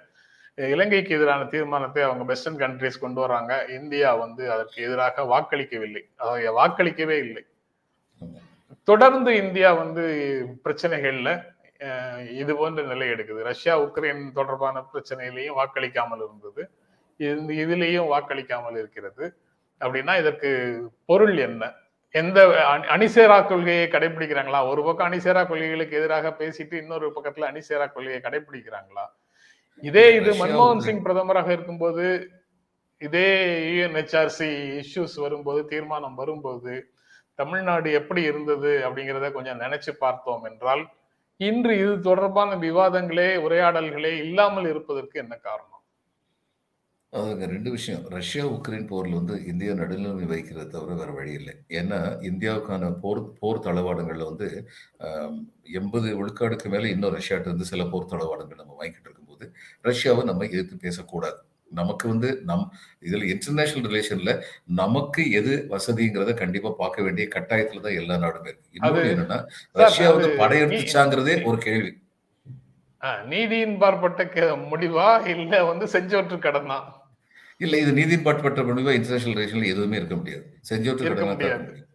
இலங்கைக்கு எதிரான தீர்மானத்தை அவங்க வெஸ்டர்ன் கண்ட்ரிஸ் கொண்டு வராங்க. இந்தியா வந்து அதற்கு எதிராக வாக்களிக்கவில்லை. அதை வாக்களிக்கவே இல்லை. தொடர்ந்து இந்தியா வந்து பிரச்சனைகள்ல இது போன்ற நிலை எடுக்குது. ரஷ்யா உக்ரைன் தொடர்பான பிரச்சனையிலையும் வாக்களிக்காமல் இருந்தது. இதுலேயும் வாக்களிக்காமல் இருக்கிறது. அப்படின்னா இதற்கு பொருள் என்ன? எந்த அணி- அணிசேரா கொள்கையை கடைபிடிக்கிறாங்களா ஒரு பக்கம் அணிசேரா கொள்கைகளுக்கு எதிராக பேசிட்டு இன்னொரு பக்கத்துல அணிசேரா கொள்கையை கடைபிடிக்கிறாங்களா இதே இது மன்மோகன். சிங் பிரதமராக இருக்கும்போது இதே யுஎன்ஹெச்ஆர்சி இஷ்யூஸ் வரும்போது தீர்மானம் வரும்போது தமிழ்நாடு எப்படி இருந்தது அப்படிங்கிறத கொஞ்சம் நினைச்சு பார்த்தோம் என்றால் இன்று இது தொடர்பான விவாதங்களே உரையாடல்களே இல்லாமல் இருப்பதற்கு என்ன காரணம்? அதுங்க ரெண்டு விஷயம். ரஷ்யா உக்ரைன் போர்ல வந்து இந்தியா நடுநிலைமை வைக்கிறத தவிர வேற வழி இல்லை. ஏன்னா இந்தியாவுக்கான போர் போர் தளவாடங்கள்ல வந்து எண்பது விழுக்காடுக்கு மேல இன்னும் ரஷ்யாட்ட இருந்து சில போர் தளவாடங்கள் நம்ம வாங்கிட்டு இருக்கும்போது ரஷ்யாவை நம்ம எதிர்த்து பேசக்கூடாது. நமக்கு வந்து நம் இதுல இன்டர்நேஷனல் ரிலேஷன்ல நமக்கு எது வசதிங்கிறத கண்டிப்பா பார்க்க வேண்டிய கட்டாயத்துல தான் எல்லா நாடுமே இருக்கு. இன்னொரு அது- என்னன்னா சார், ரஷ்யா வந்து படையெடுத்துச்சாங்கிறதே ஒரு கேள்வி. அஹ், நீதியின் பார்ப்பட்ட கே- முடிவா? இல்ல வந்து செஞ்சோற்று கடனா இல்ல இது நீதிப்பாட்பட்ட முடிவா இன்டர்நேஷனல் ரிலேஷன்ல எதுவுமே இருக்க முடியாது. செஞ்சோட்டு இருக்க முடியாது.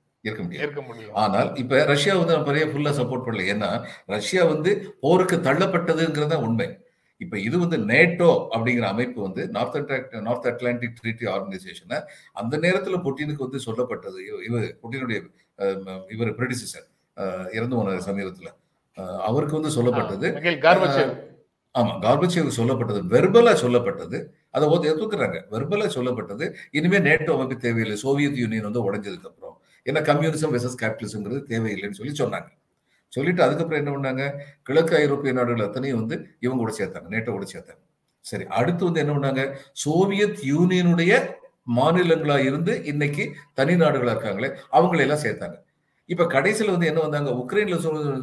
ஆனால் இப்ப ரஷ்யா வந்து நம்ம பெரிய ஃபுல்லா சப்போர்ட் பண்ணல. ஏன்னா ரஷ்யா வந்து போருக்கு தள்ளப்பட்டதுங்கிறது உண்மை. இப்ப இது வந்து நேட்டோ அப்படிங்கிற அமைப்பு வந்து North Atlantic North Atlantic treaty ஆர்கனைசேஷனை அந்த நேரத்துல புட்டினுக்கு வந்து சொல்லப்பட்டது. இவ- இவர் புட்டினுடைய இவர் பிரிடிசிசர் இறந்து போன சமீபத்துல. அவருக்கு வந்து சொல்லப்பட்டது. ஆமா கார்பச்சேவுக்கு சொல்லப்பட்டது. வெர்பலா சொல்லப்பட்டது. அதை ஒத்து எடுத்துக்கிறாங்க வெர்பலா சொல்லப்பட்டது. இனிமே நேட்டோ அமைப்பு தேவையில்லை. சோவியத் யூனியன் வந்து உடஞ்சதுக்கு அப்புறம். ஏன்னா கம்யூனிசம் வெசஸ் கேபிட்டலிசம்ங்கிறது தேவையில்லைன்னு சொல்லி சொன்னாங்க. சொல்லிட்டு அதுக்கப்புறம் என்ன பண்ணாங்க? கிழக்கு ஐரோப்பிய நாடுகள் அத்தனையும் வந்து இவங்க கூட சேர்த்தாங்க. நேட்டோ கூட சேர்த்தாங்க. சரி அடுத்து வந்து என்ன பண்ணாங்க? சோவியத் யூனியனுடைய மாநிலங்களா இருந்து இன்னைக்கு தனி நாடுகளா இருக்காங்களே அவங்களையெல்லாம் சேர்த்தாங்க. இப்ப கடைசியில் வந்து என்ன வந்தாங்க? உக்ரைன்ல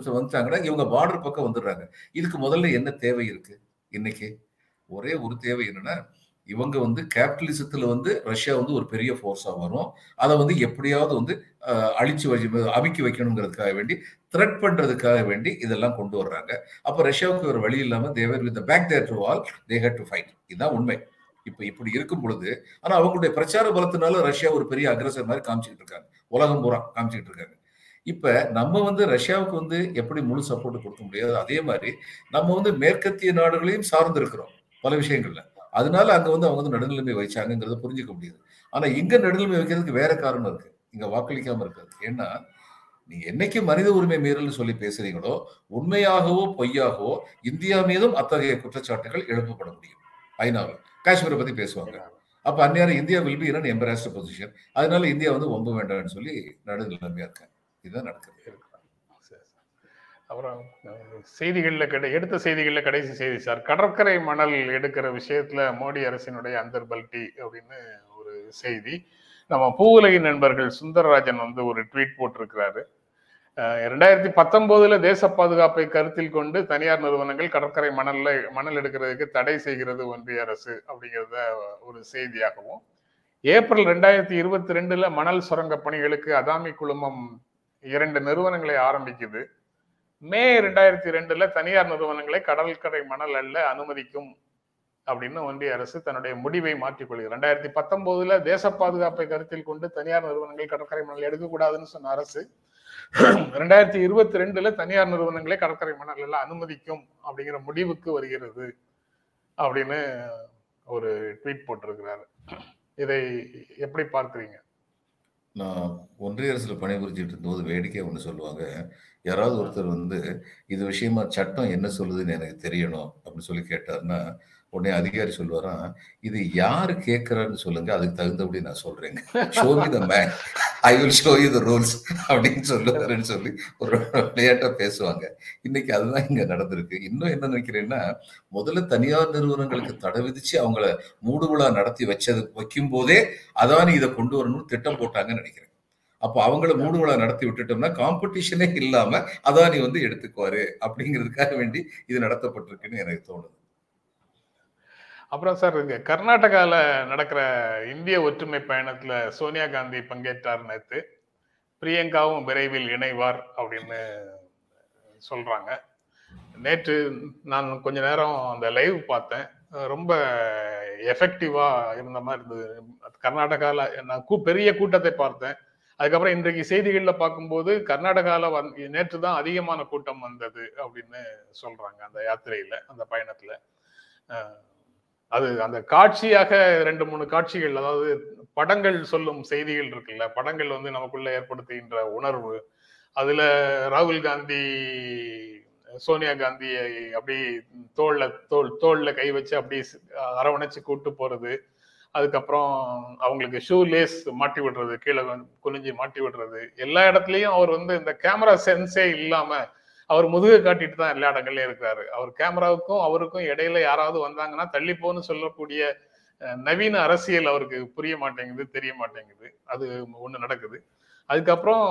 வந்துட்டாங்கன்னா இவங்க பார்டர் பக்கம் வந்துடுறாங்க. இதுக்கு முதல்ல என்ன தேவை இருக்கு? இன்னைக்கு? ஒரே ஒரு தேவை என்னன்னா இவங்க வந்து கேபிட்டலிசத்துல வந்து ரஷ்யா வந்து ஒரு பெரிய ஃபோர்ஸாக வரும். அதை வந்து எப்படியாவது வந்து அழிச்சு வச்சு அமுக்கி வைக்கணுங்கிறதுக்காக வேண்டி த்ரெட் பண்றதுக்காக வேண்டி இதெல்லாம் கொண்டு வர்றாங்க. அப்போ ரஷ்யாவுக்கு ஒரு வழி இல்லாமல் they were with back their to wall they had to fight இதுதான் உண்மை. இப்போ இப்படி இருக்கும் பொழுது ஆனால் அவங்களுடைய பிரச்சார பலத்தினால ரஷ்யா ஒரு பெரிய அக்ரஸர் மாதிரி காமிச்சிக்கிட்டு இருக்காங்க. உலகம் பூரா காமிச்சிக்கிட்டு இருக்காங்க. இப்ப நம்ம வந்து ரஷ்யாவுக்கு வந்து எப்படி முழு சப்போர்ட் கொடுக்க முடியாது? அதே மாதிரி நம்ம வந்து மேற்கத்திய நாடுகளையும் சார்ந்து இருக்கிறோம் பல விஷயங்கள்ல. அதனால அங்க வந்து அவங்க வந்து நடுநிலைமை வச்சாங்கிறத புரிஞ்சுக்க முடியுது. ஆனா இங்க நடுநிலைமை வைக்கிறதுக்கு வேற காரணம் இருக்கு. இங்க வாக்களிக்காம இருக்காது. ஏன்னா நீங்க என்னைக்கு மனித உரிமை மீறல்னு சொல்லி பேசுறீங்களோ உண்மையாகவோ பொய்யாகவோ இந்தியா மீதும் அத்தகைய குற்றச்சாட்டுகள் எழுப்பப்பட முடியும். ஐநாவில். காஷ்மீரை பத்தி பேசுவாங்க. அப்ப அந்நேரம் India will be in embarrassed position அதனால இந்தியா வந்து ஒம்ப வேண்டாம்னு சொல்லி நடுநிலைமையா இருக்காங்க. இதுதான் நடக்குது. அப்புறம் செய்திகளில் கிடை கடை எடுத்த செய்திகளில் கடைசி செய்தி சார். கடற்கரை மணல் எடுக்கிற விஷயத்துல மோடி அரசினுடைய அந்தர்பல்டி அப்படின்னு ஒரு செய்தி. நம்ம பூவுலகி நண்பர்கள் சுந்தரராஜன் வந்து ஒரு ட்வீட் போட்டிருக்கிறாரு. ரெண்டாயிரத்தி பத்தொன்பதுல தேச பாதுகாப்பை கருத்தில் கொண்டு தனியார் நிறுவனங்கள் கடற்கரை மணல்ல மணல் எடுக்கிறதுக்கு தடை செய்கிறது ஒன்றிய அரசு அப்படிங்கிறத ஒரு செய்தியாகவும் ஏப்ரல் ரெண்டாயிரத்தி இருபத்தி ரெண்டுல மணல் சுரங்க பணிகளுக்கு அதாமி குழுமம் இரண்டு நிறுவனங்களை ஆரம்பிக்குது. மே ரெண்டாயிரத்தி ரெண்டுல தனியார் நிறுவனங்களை கடற்கரை மணல் அல்ல அனுமதிக்கும் அப்படின்னு ஒன்றிய அரசு தன்னுடைய முடிவை மாற்றிக்கொள்கிறது ரெண்டாயிரத்தி பத்தொன்பதுல தேச பாதுகாப்பை கருத்தில் கொண்டு தனியார் நிறுவனங்கள் கடற்கரை மணல் எடுக்கக்கூடாதுன்னு சொன்ன அரசு ரெண்டாயிரத்தி இருபத்தி ரெண்டுல தனியார் நிறுவனங்களை கடற்கரை மணல் எல்லாம் அனுமதிக்கும் அப்படிங்கிற முடிவுக்கு வருகிறது அப்படின்னு ஒரு ட்வீட் போட்டிருக்கிறாரு. இதை எப்படி பார்க்குறீங்க? நான் ஒன்றிய அரசுல பணிபுரிஞ்சிட்டு இருந்தபோது வேடிக்கை ஒன்று சொல்லுவாங்க. யாராவது ஒருத்தர் வந்து இது விஷயமா சட்டம் என்ன சொல்லுதுன்னு எனக்கு தெரியணும் அப்படின்னு சொல்லி கேட்டாருன்னா உடனே அதிகாரி சொல்லுவாராம் இது யாரு கேட்கறான்னு சொல்லுங்க அதுக்கு தகுந்தபடி நான் சொல்றேங்க. Show the man. I will show you the rules அப்படின்னு சொல்லுவாருன்னு சொல்லி ஒரு விளையாட்டா பேசுவாங்க. இன்னைக்கு அதுதான் இங்க நடந்திருக்கு. இன்னும் என்ன நினைக்கிறேன்னா முதல்ல தனியார் நிறுவனங்களுக்கு தடை விதிச்சு அவங்கள மூடு விழா நடத்தி வச்சது வைக்கும் போதே அதானி இதை கொண்டு வரணும்னு திட்டம் போட்டாங்கன்னு நினைக்கிறேன். அப்போ அவங்கள மூடு விழா நடத்தி விட்டுட்டோம்னா காம்படிஷனே இல்லாம அதானி வந்து எடுத்துக்குவாரு அப்படிங்கிறதுக்காக வேண்டி இது நடத்தப்பட்டிருக்குன்னு எனக்கு தோணுது. அப்புறம் சார் இங்க கர்நாடகாவில் நடக்கிற இந்திய ஒற்றுமை பயணத்துல சோனியா காந்தி பங்கேற்றார் நேற்று பிரியங்காவும் விரைவில் இணைவார் அப்படின்னு சொல்றாங்க. நேற்று நான் கொஞ்ச நேரம் அந்த லைவ் பார்த்தேன். ரொம்ப எஃபெக்டிவா இருந்த மாதிரி இருந்தது. கர்நாடகாவில் நான் கூ- பெரிய கூட்டத்தை பார்த்தேன். அதுக்கப்புறம் இன்றைக்கு செய்திகளில் பார்க்கும்போது கர்நாடகாவில் வந் நேற்று தான் அதிகமான கூட்டம் வந்தது அப்படின்னு சொல்றாங்க அந்த யாத்திரையில அந்த பயணத்துல. அது அந்த காட்சியாக ரெண்டு மூணு காட்சிகள் அதாவது படங்கள் சொல்லும் செய்திகள் இருக்குல்ல படங்கள் வந்து நமக்குள்ள ஏற்படுத்துகின்ற உணர்வு. அதுல ராகுல் காந்தி சோனியா காந்தியை அப்படி தோல்ல தோல் தோல்ல கை வச்சு அப்படி அரவணைச்சு கூட்டு போறது. அதுக்கப்புறம் அவங்களுக்கு ஷூ லேஸ் மாட்டி விடுறது கீழே குனிஞ்சு மாட்டி விடுறது. எல்லா இடத்துலயும் அவர் வந்து இந்த கேமரா சென்ஸே இல்லாம அவர் முதுகை காட்டிட்டு தான் எல்லா இடங்கள்லயும் இருக்கிறாரு. அவர் கேமராவுக்கும் அவருக்கும் இடையில யாராவது வந்தாங்கன்னா தள்ளி போன்னு சொல்லக்கூடிய நவீன அரசியல் அவருக்கு புரிய மாட்டேங்குது தெரிய மாட்டேங்குது. அது ஒண்ணு நடக்குது. அதுக்கப்புறம்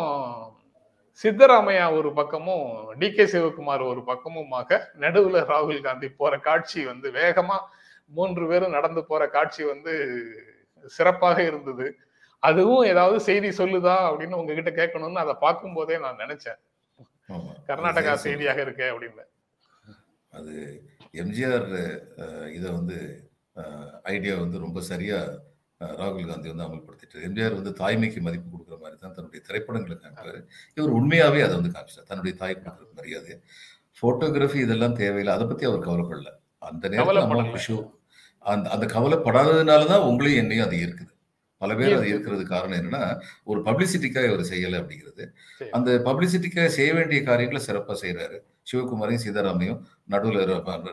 சித்தராமையா ஒரு பக்கமும் டி கே சிவகுமார் ஒரு பக்கமுமாக நடுவுல ராகுல் காந்தி போற காட்சி வந்து வேகமா மூன்று பேரும் நடந்து போற காட்சி வந்து சிறப்பாக இருந்தது. அதுவும் ஏதாவது செய்தி சொல்லுதா அப்படின்னு உங்ககிட்ட கேட்கணும்னு அதை பார்க்கும் போதே நான் நினைச்சேன். கர்நாடகா செய்தியாக இருக்கே அப்படின்னு அது எம்ஜிஆர் இதை வந்து ஐடியா வந்து ரொம்ப சரியா ராகுல் காந்தி வந்து அமல்படுத்திட்டு எம்ஜிஆர் வந்து தாய்மைக்கு மதிப்பு கொடுக்குற மாதிரி தான் தன்னுடைய திரைப்படங்களை காமிப்பாரு. இவர் உண்மையாவே அதை வந்து காமிச்சார். தன்னுடைய தாய் கொடுக்குற மரியாதை போட்டோகிராஃபி இதெல்லாம் தேவையில்லை. அதை பத்தி அவர் கவலைப்படல. அந்த நேரத்தில் அந்த அந்த கவலைப்படாததுனால தான் உங்களையும் என்னையும் அது இருக்குது பல பேர் அது இருக்கிறது காரணம் என்னன்னா ஒரு பப்ளிசிட்டிக்காக இவர் செய்யலை அப்படிங்கிறது. அந்த பப்ளிசிட்டிக்காக செய்ய வேண்டிய காரியங்களை சிறப்பாக செய்றாரு. சிவகுமாரையும் சீதாராமையும் நடுவில்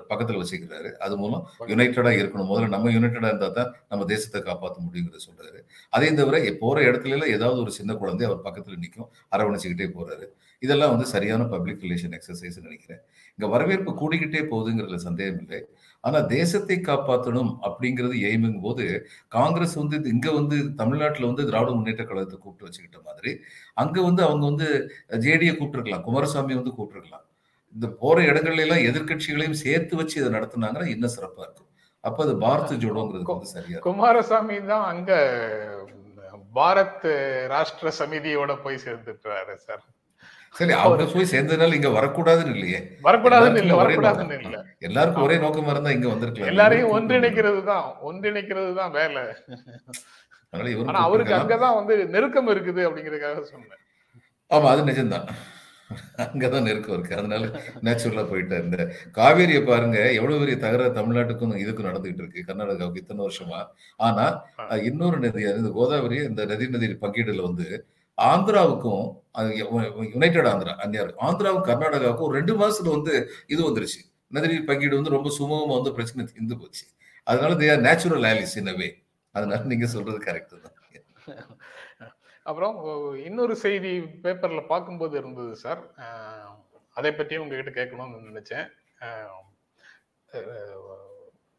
பக்கத்தில் வச்சுக்கிறாரு. அது மூலம் யுனைடடா இருக்கணும். முதல்ல நம்ம யுனைடடா இருந்தா தான் நம்ம தேசத்தை காப்பாற்ற முடியுங்கிறத சொல்றாரு. அதே தவிர போற இடத்துல ஏதாவது ஒரு சின்ன குழந்தை அவர் பக்கத்துல நிற்கும் அரவணைச்சுக்கிட்டே போறாரு. இதெல்லாம் வந்து சரியான பப்ளிக் ரிலேஷன் எக்ஸசைஸ் நினைக்கிறேன். இங்க வரவேற்பு கூடிக்கிட்டே போகுதுங்கிறதுல சந்தேகம் இல்லை. ஆனா தேசத்தை காப்பாற்றணும் அப்படிங்கிறது எய்முங்கும் போது காங்கிரஸ் வந்து இங்க வந்து தமிழ்நாட்டுல வந்து திராவிட முன்னேற்ற கழகத்தை கூப்பிட்டு வச்சுக்கிட்ட மாதிரி அங்க வந்து அவங்க வந்து ஜேடியை கூப்பிட்டுருக்கலாம் குமாரசாமி வந்து கூப்பிட்டுருக்கலாம். இந்த போற இடங்கள்ல எல்லாம் எதிர்க்கட்சிகளையும் சேர்த்து வச்சு இதை நடத்துனாங்கன்னா இன்னும் சிறப்பா இருக்கும். அப்ப அது பாரத் ஜோடோங்கிறது வந்து சரியா. குமாரசாமி தான் அங்க பாரத் ராஷ்டிர சமிதியோட போய் சேர்ந்துட்டாரு சார். சரி அவங்க போய் சேர்ந்ததுனால இங்க வரக்கூடாதுன்னு இல்லையே. வரக்கூடாதுன்னு இல்ல வரக்கூடாதுன்னு. இல்ல. எல்லாருக்கும் ஒரே நோக்கமா இருந்தா இங்க வந்திருக்கலாம். எல்லாரையும் ஒன்றிணைக்கிறது தான் ஒன்றிணைக்கிறது தான் வேலை ஆனா அவருக்கு. அங்கதான் வந்து நெருக்கம் இருக்குது அப்படிங்கறதுக்காக சொன்னேன். ஆமா அது நிஜம்தான். அங்கதான் நெருக்கம் இருக்கு. அதனால நேச்சுரலா போயிட்டார். இந்த காவேரியை பாருங்க எவ்வளவு பெரிய தகராறு தமிழ்நாட்டுக்கும் இதுக்கும் நடந்துகிட்டு இருக்கு. கர்நாடகாவுக்கு இத்தனை வருஷமா. ஆனா இன்னொரு நதி கோதாவரி இந்த நதி நதி பங்கீடுல வந்து ஆந்திராவுக்கும் அது யுனைடெட் ஆந்திரா அந்நியார் ஆந்திராவும் கர்நாடகாவுக்கும் ஒரு ரெண்டு மாசத்துல வந்து இது வந்துருச்சு. நதி பங்கீடு வந்து ரொம்ப சுமூகமா வந்து பிரச்சனை இருந்து போச்சு. அதனால they are natural allies in way அதனால நீங்க சொல்றது கரெக்ட் தான். அப்புறம் இன்னொரு செய்தி பேப்பர்ல பார்க்கும்போது இருந்தது சார் அதை பற்றியும் உங்ககிட்ட கேட்கணும்னு நினைச்சேன்.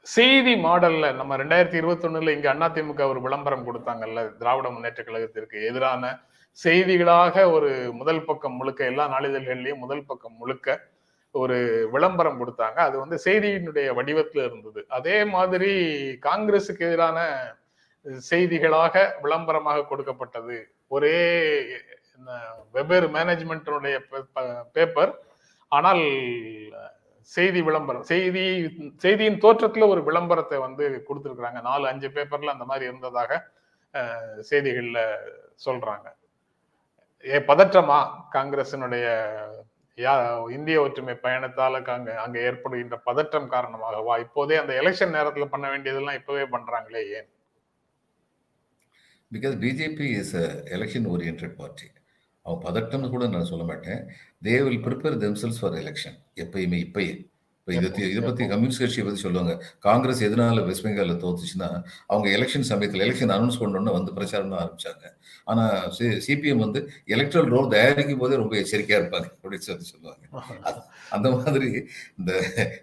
செய்தி மாடல்ல நம்ம ரெண்டாயிரத்தி இருபத்தொன்னுல இங்க அதிமுக ஒரு விளம்பரம் கொடுத்தாங்கல்ல திராவிட முன்னேற்ற கழகத்திற்கு எதிரான செய்திகளாக ஒரு முதல் பக்கம் முழுக்க எல்லா நாளிதழ்கள்லையும் முதல் பக்கம் முழுக்க ஒரு விளம்பரம் கொடுத்தாங்க. அது வந்து செய்தியினுடைய வடிவத்தில் இருந்தது. அதே மாதிரி காங்கிரசுக்கு எதிரான செய்திகளாக விளம்பரமாக கொடுக்கப்பட்டது. ஒரே வெவ்வேறு மேனேஜ்மெண்ட்டினுடைய பேப்பர் ஆனால் செய்தி விளம்பரம் செய்தி செய்தியின் தோற்றத்தில் ஒரு விளம்பரத்தை வந்து கொடுத்துருக்குறாங்க. நாலு அஞ்சு பேப்பர்ல அந்த மாதிரி இருந்ததாக செய்திகளில் சொல்றாங்க. பதற்றமா காங்கிரசினுடைய யா இந்திய ஒற்றுமை பயணத்தால அங்க அங்க ஏற்படுகின்ற பதற்றம் காரணமாகவா? இப்போதே அந்த எலெக்ஷன் நேரத்துல பண்ண வேண்டியதெல்லாம் இப்பவே பண்றாங்களே ஏன்? Because BJP is a election oriented party அவன் பதட்டம்னு கூட நான் சொல்ல மாட்டேன். They will prepare themselves for election எப்பயுமே இப்பயே. இதை இதை பத்தி கம்யூனிஸ்ட் கட்சியை பத்தி சொல்லுவாங்க. காங்கிரஸ் எதனால வெஸ்ட் பெங்கால்ல தோத்துச்சுன்னா அவங்க எலெக்ஷன் சமயத்தில் எலெக்ஷன் அனௌன்ஸ் பண்ணோன்னு வந்து பிரச்சாரம் தான் ஆரம்பிச்சாங்க. ஆனா சிபிஎம் வந்து எலக்ட்ரல் ரோல் தயாரிக்கும் போதே ரொம்ப எச்சரிக்கையா இருப்பாங்க. அப்படின்னு சொல்லி சொல்லுவாங்க. அந்த மாதிரி இந்த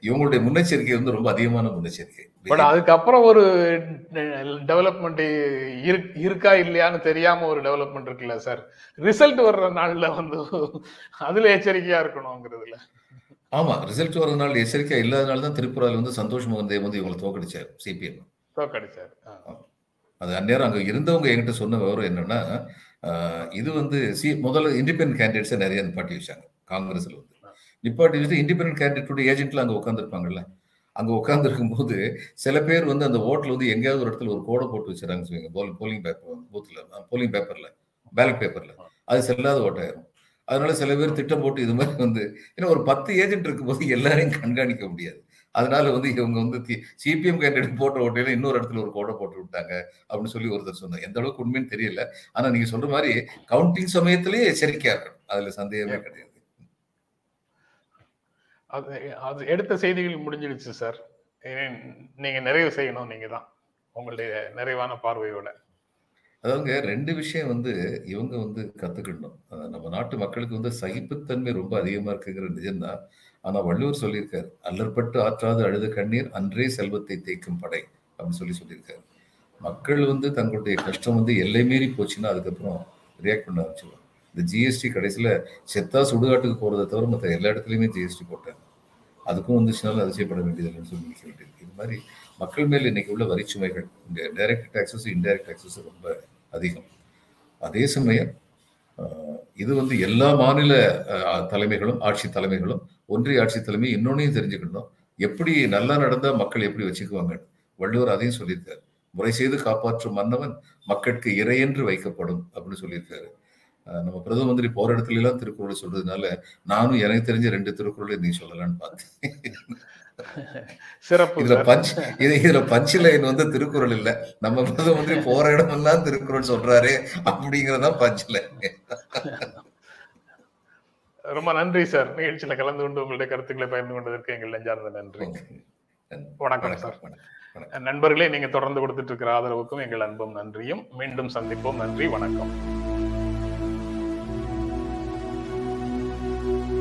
இவங்களுடைய முன்னெச்சரிக்கை வந்து ரொம்ப அதிகமான முன்னெச்சரிக்கை. பட் அதுக்கப்புறம் ஒரு டெவலப்மெண்ட் இருக்கா இல்லையான்னு தெரியாம ஒரு டெவலப்மெண்ட் இருக்குல்ல சார் ரிசல்ட் வர்ற நாள்ல வந்து அதுல எச்சரிக்கையா இருக்கணுங்கிறதுல. ஆமா ரிசல்ட் வரதுனால எச்சரிக்கை இல்லாதனால தான் திரிபுரால வந்து சந்தோஷ் மோகன் தேவ் வந்து இவங்களை தோக்கடிச்சார் சிபிஎம் தோக்கடிச்சார். அது அந்நேரம் அங்க இருந்தவங்க என்கிட்ட சொன்ன விவரம் என்னன்னா இது வந்து சி முதல்ல இண்டிபெண்டன்ட் கேண்டிடேட்ஸை நிறைய நிப்பாட்டி வச்சாங்க காங்கிரஸ்ல வந்து. நிப்பாட்டி வச்சு இண்டிபெண்டன்ட் கேண்டிடேட்டோட ஏஜென்ட்ல அங்க உட்காந்துருப்பாங்கல்ல அங்க உட்காந்துருக்கும் போது சில பேர் வந்து அந்த ஓட்டில் வந்து எங்கேயாவது ஒரு இடத்துல ஒரு கோடை போட்டு வச்சுறாங்க சொல்லுங்க போல் போலிங் பேப்பர் பூத்துல போலிங் பேப்பர்ல பேலட் பேப்பர்ல அது செல்லாத ஓட்டாயிரும். அதனால சில பேர் திட்டம் போட்டு இது மாதிரி வந்து ஏன்னா ஒரு பத்து ஏஜென்ட் இருக்கும்போது எல்லாரையும் கண்காணிக்க முடியாது. அதனால வந்து இவங்க வந்து சிபிஎம் கேண்டிடேட் போட்ட ஓட்டையில இன்னொரு இடத்துல ஒரு கோடை போட்டு விட்டாங்க அப்படின்னு சொல்லி ஒருத்தர் சொன்னாங்க எந்த அளவுக்கு உண்மைன்னு தெரியல. ஆனா நீங்க சொல்ற மாதிரி கவுண்டிங் சமயத்திலேயே எச்சரிக்கையா இருக்கணும். அதுல சந்தேகமே கிடையாது. அது அது எடுத்த செய்திகள் முடிஞ்சிடுச்சு சார் நீங்க நிறைவு செய்யணும் நீங்க தான் உங்களுடைய நிறைவான பார்வையோட. அதாவதுங்க ரெண்டு விஷயம் வந்து இவங்க வந்து கத்துக்கணும். அஹ் நம்ம நாட்டு மக்களுக்கு வந்து சகிப்புத்தன்மை ரொம்ப அதிகமா இருக்குங்கிற நிஜம்தான் ஆனா வள்ளுவர் சொல்லியிருக்காரு அல்லற்பட்டு ஆற்றாது அழுத கண்ணீர் அன்றே செல்வத்தை தேய்க்கும் படை அப்படின்னு சொல்லி சொல்லியிருக்காரு. மக்கள் வந்து தங்களுடைய கஷ்டம் வந்து எல்லை மீறி போச்சுன்னா அதுக்கப்புறம் ரியாக்ட் பண்ண ஆரம்பிச்சிடும் இந்த ஜிஎஸ்டி கடைசியில செத்தா சுடுகாட்டுக்கு போகிறத தவிர மற்ற எல்லா இடத்துலையுமே ஜிஎஸ்டி போட்டாங்க. அதுக்கும் வந்துச்சுனாலும் அதிசயப்பட வேண்டியதில்லைன்னு சொல்லி நினைக்க வேண்டியது. இது மாதிரி மக்கள் மேல் இன்னைக்கு உள்ள வரிச்சுமைகள் இந்த டைரக்ட் டாக்ஸஸ் இன்டைரக்ட் டாக்ஸஸ் ரொம்ப அதிகம். அதே சமயம் இது வந்து எல்லா மாநில ஆஹ், தலைமைகளும் ஆட்சி தலைமைகளும் ஒன்றிய ஆட்சி தலைமை இன்னொன்னையும் தெரிஞ்சுக்கணும். எப்படி நல்லா நடந்தால் மக்கள் எப்படி வச்சுக்குவாங்க வள்ளுவர் அதையும் சொல்லியிருக்காரு. முறை செய்து காப்பாற்றும் மன்னவன் மக்களுக்கு இறையென்று வைக்கப்படும் அப்படின்னு சொல்லியிருக்காரு. நம்ம பிரதம மந்திரி போற இடத்துல எல்லாம் திருக்குறளை சொல்றதுனால நானும் எனக்கு தெரிஞ்ச ரெண்டு திருக்குறளை நீ சொல்லலாம்னு பார்த்தேன். சிறப்பு. இதுல பஞ்ச் இது இதுல பஞ்ச் லைன் வந்து திருக்குறள் இல்ல. நம்ம பிரதம மந்திரி போற இடமெல்லாம் திருக்குறள் சொல்றாரு அப்படிங்கறதான் பஞ்ச் லைன் ரொம்ப நன்றி சார். நிகழ்ச்சியில கலந்து கொண்டு உங்களுடைய கருத்துக்களை பகிர்ந்து கொண்டதற்கு எங்கள் நெஞ்சார்ந்த நன்றி. வணக்கம் சார். வணக்கம். நண்பர்களே நீங்க தொடர்ந்து கொடுத்துட்டு இருக்கிற ஆதரவுக்கும் எங்கள் அன்பும் நன்றியும். மீண்டும் சந்திப்போம். நன்றி வணக்கம்.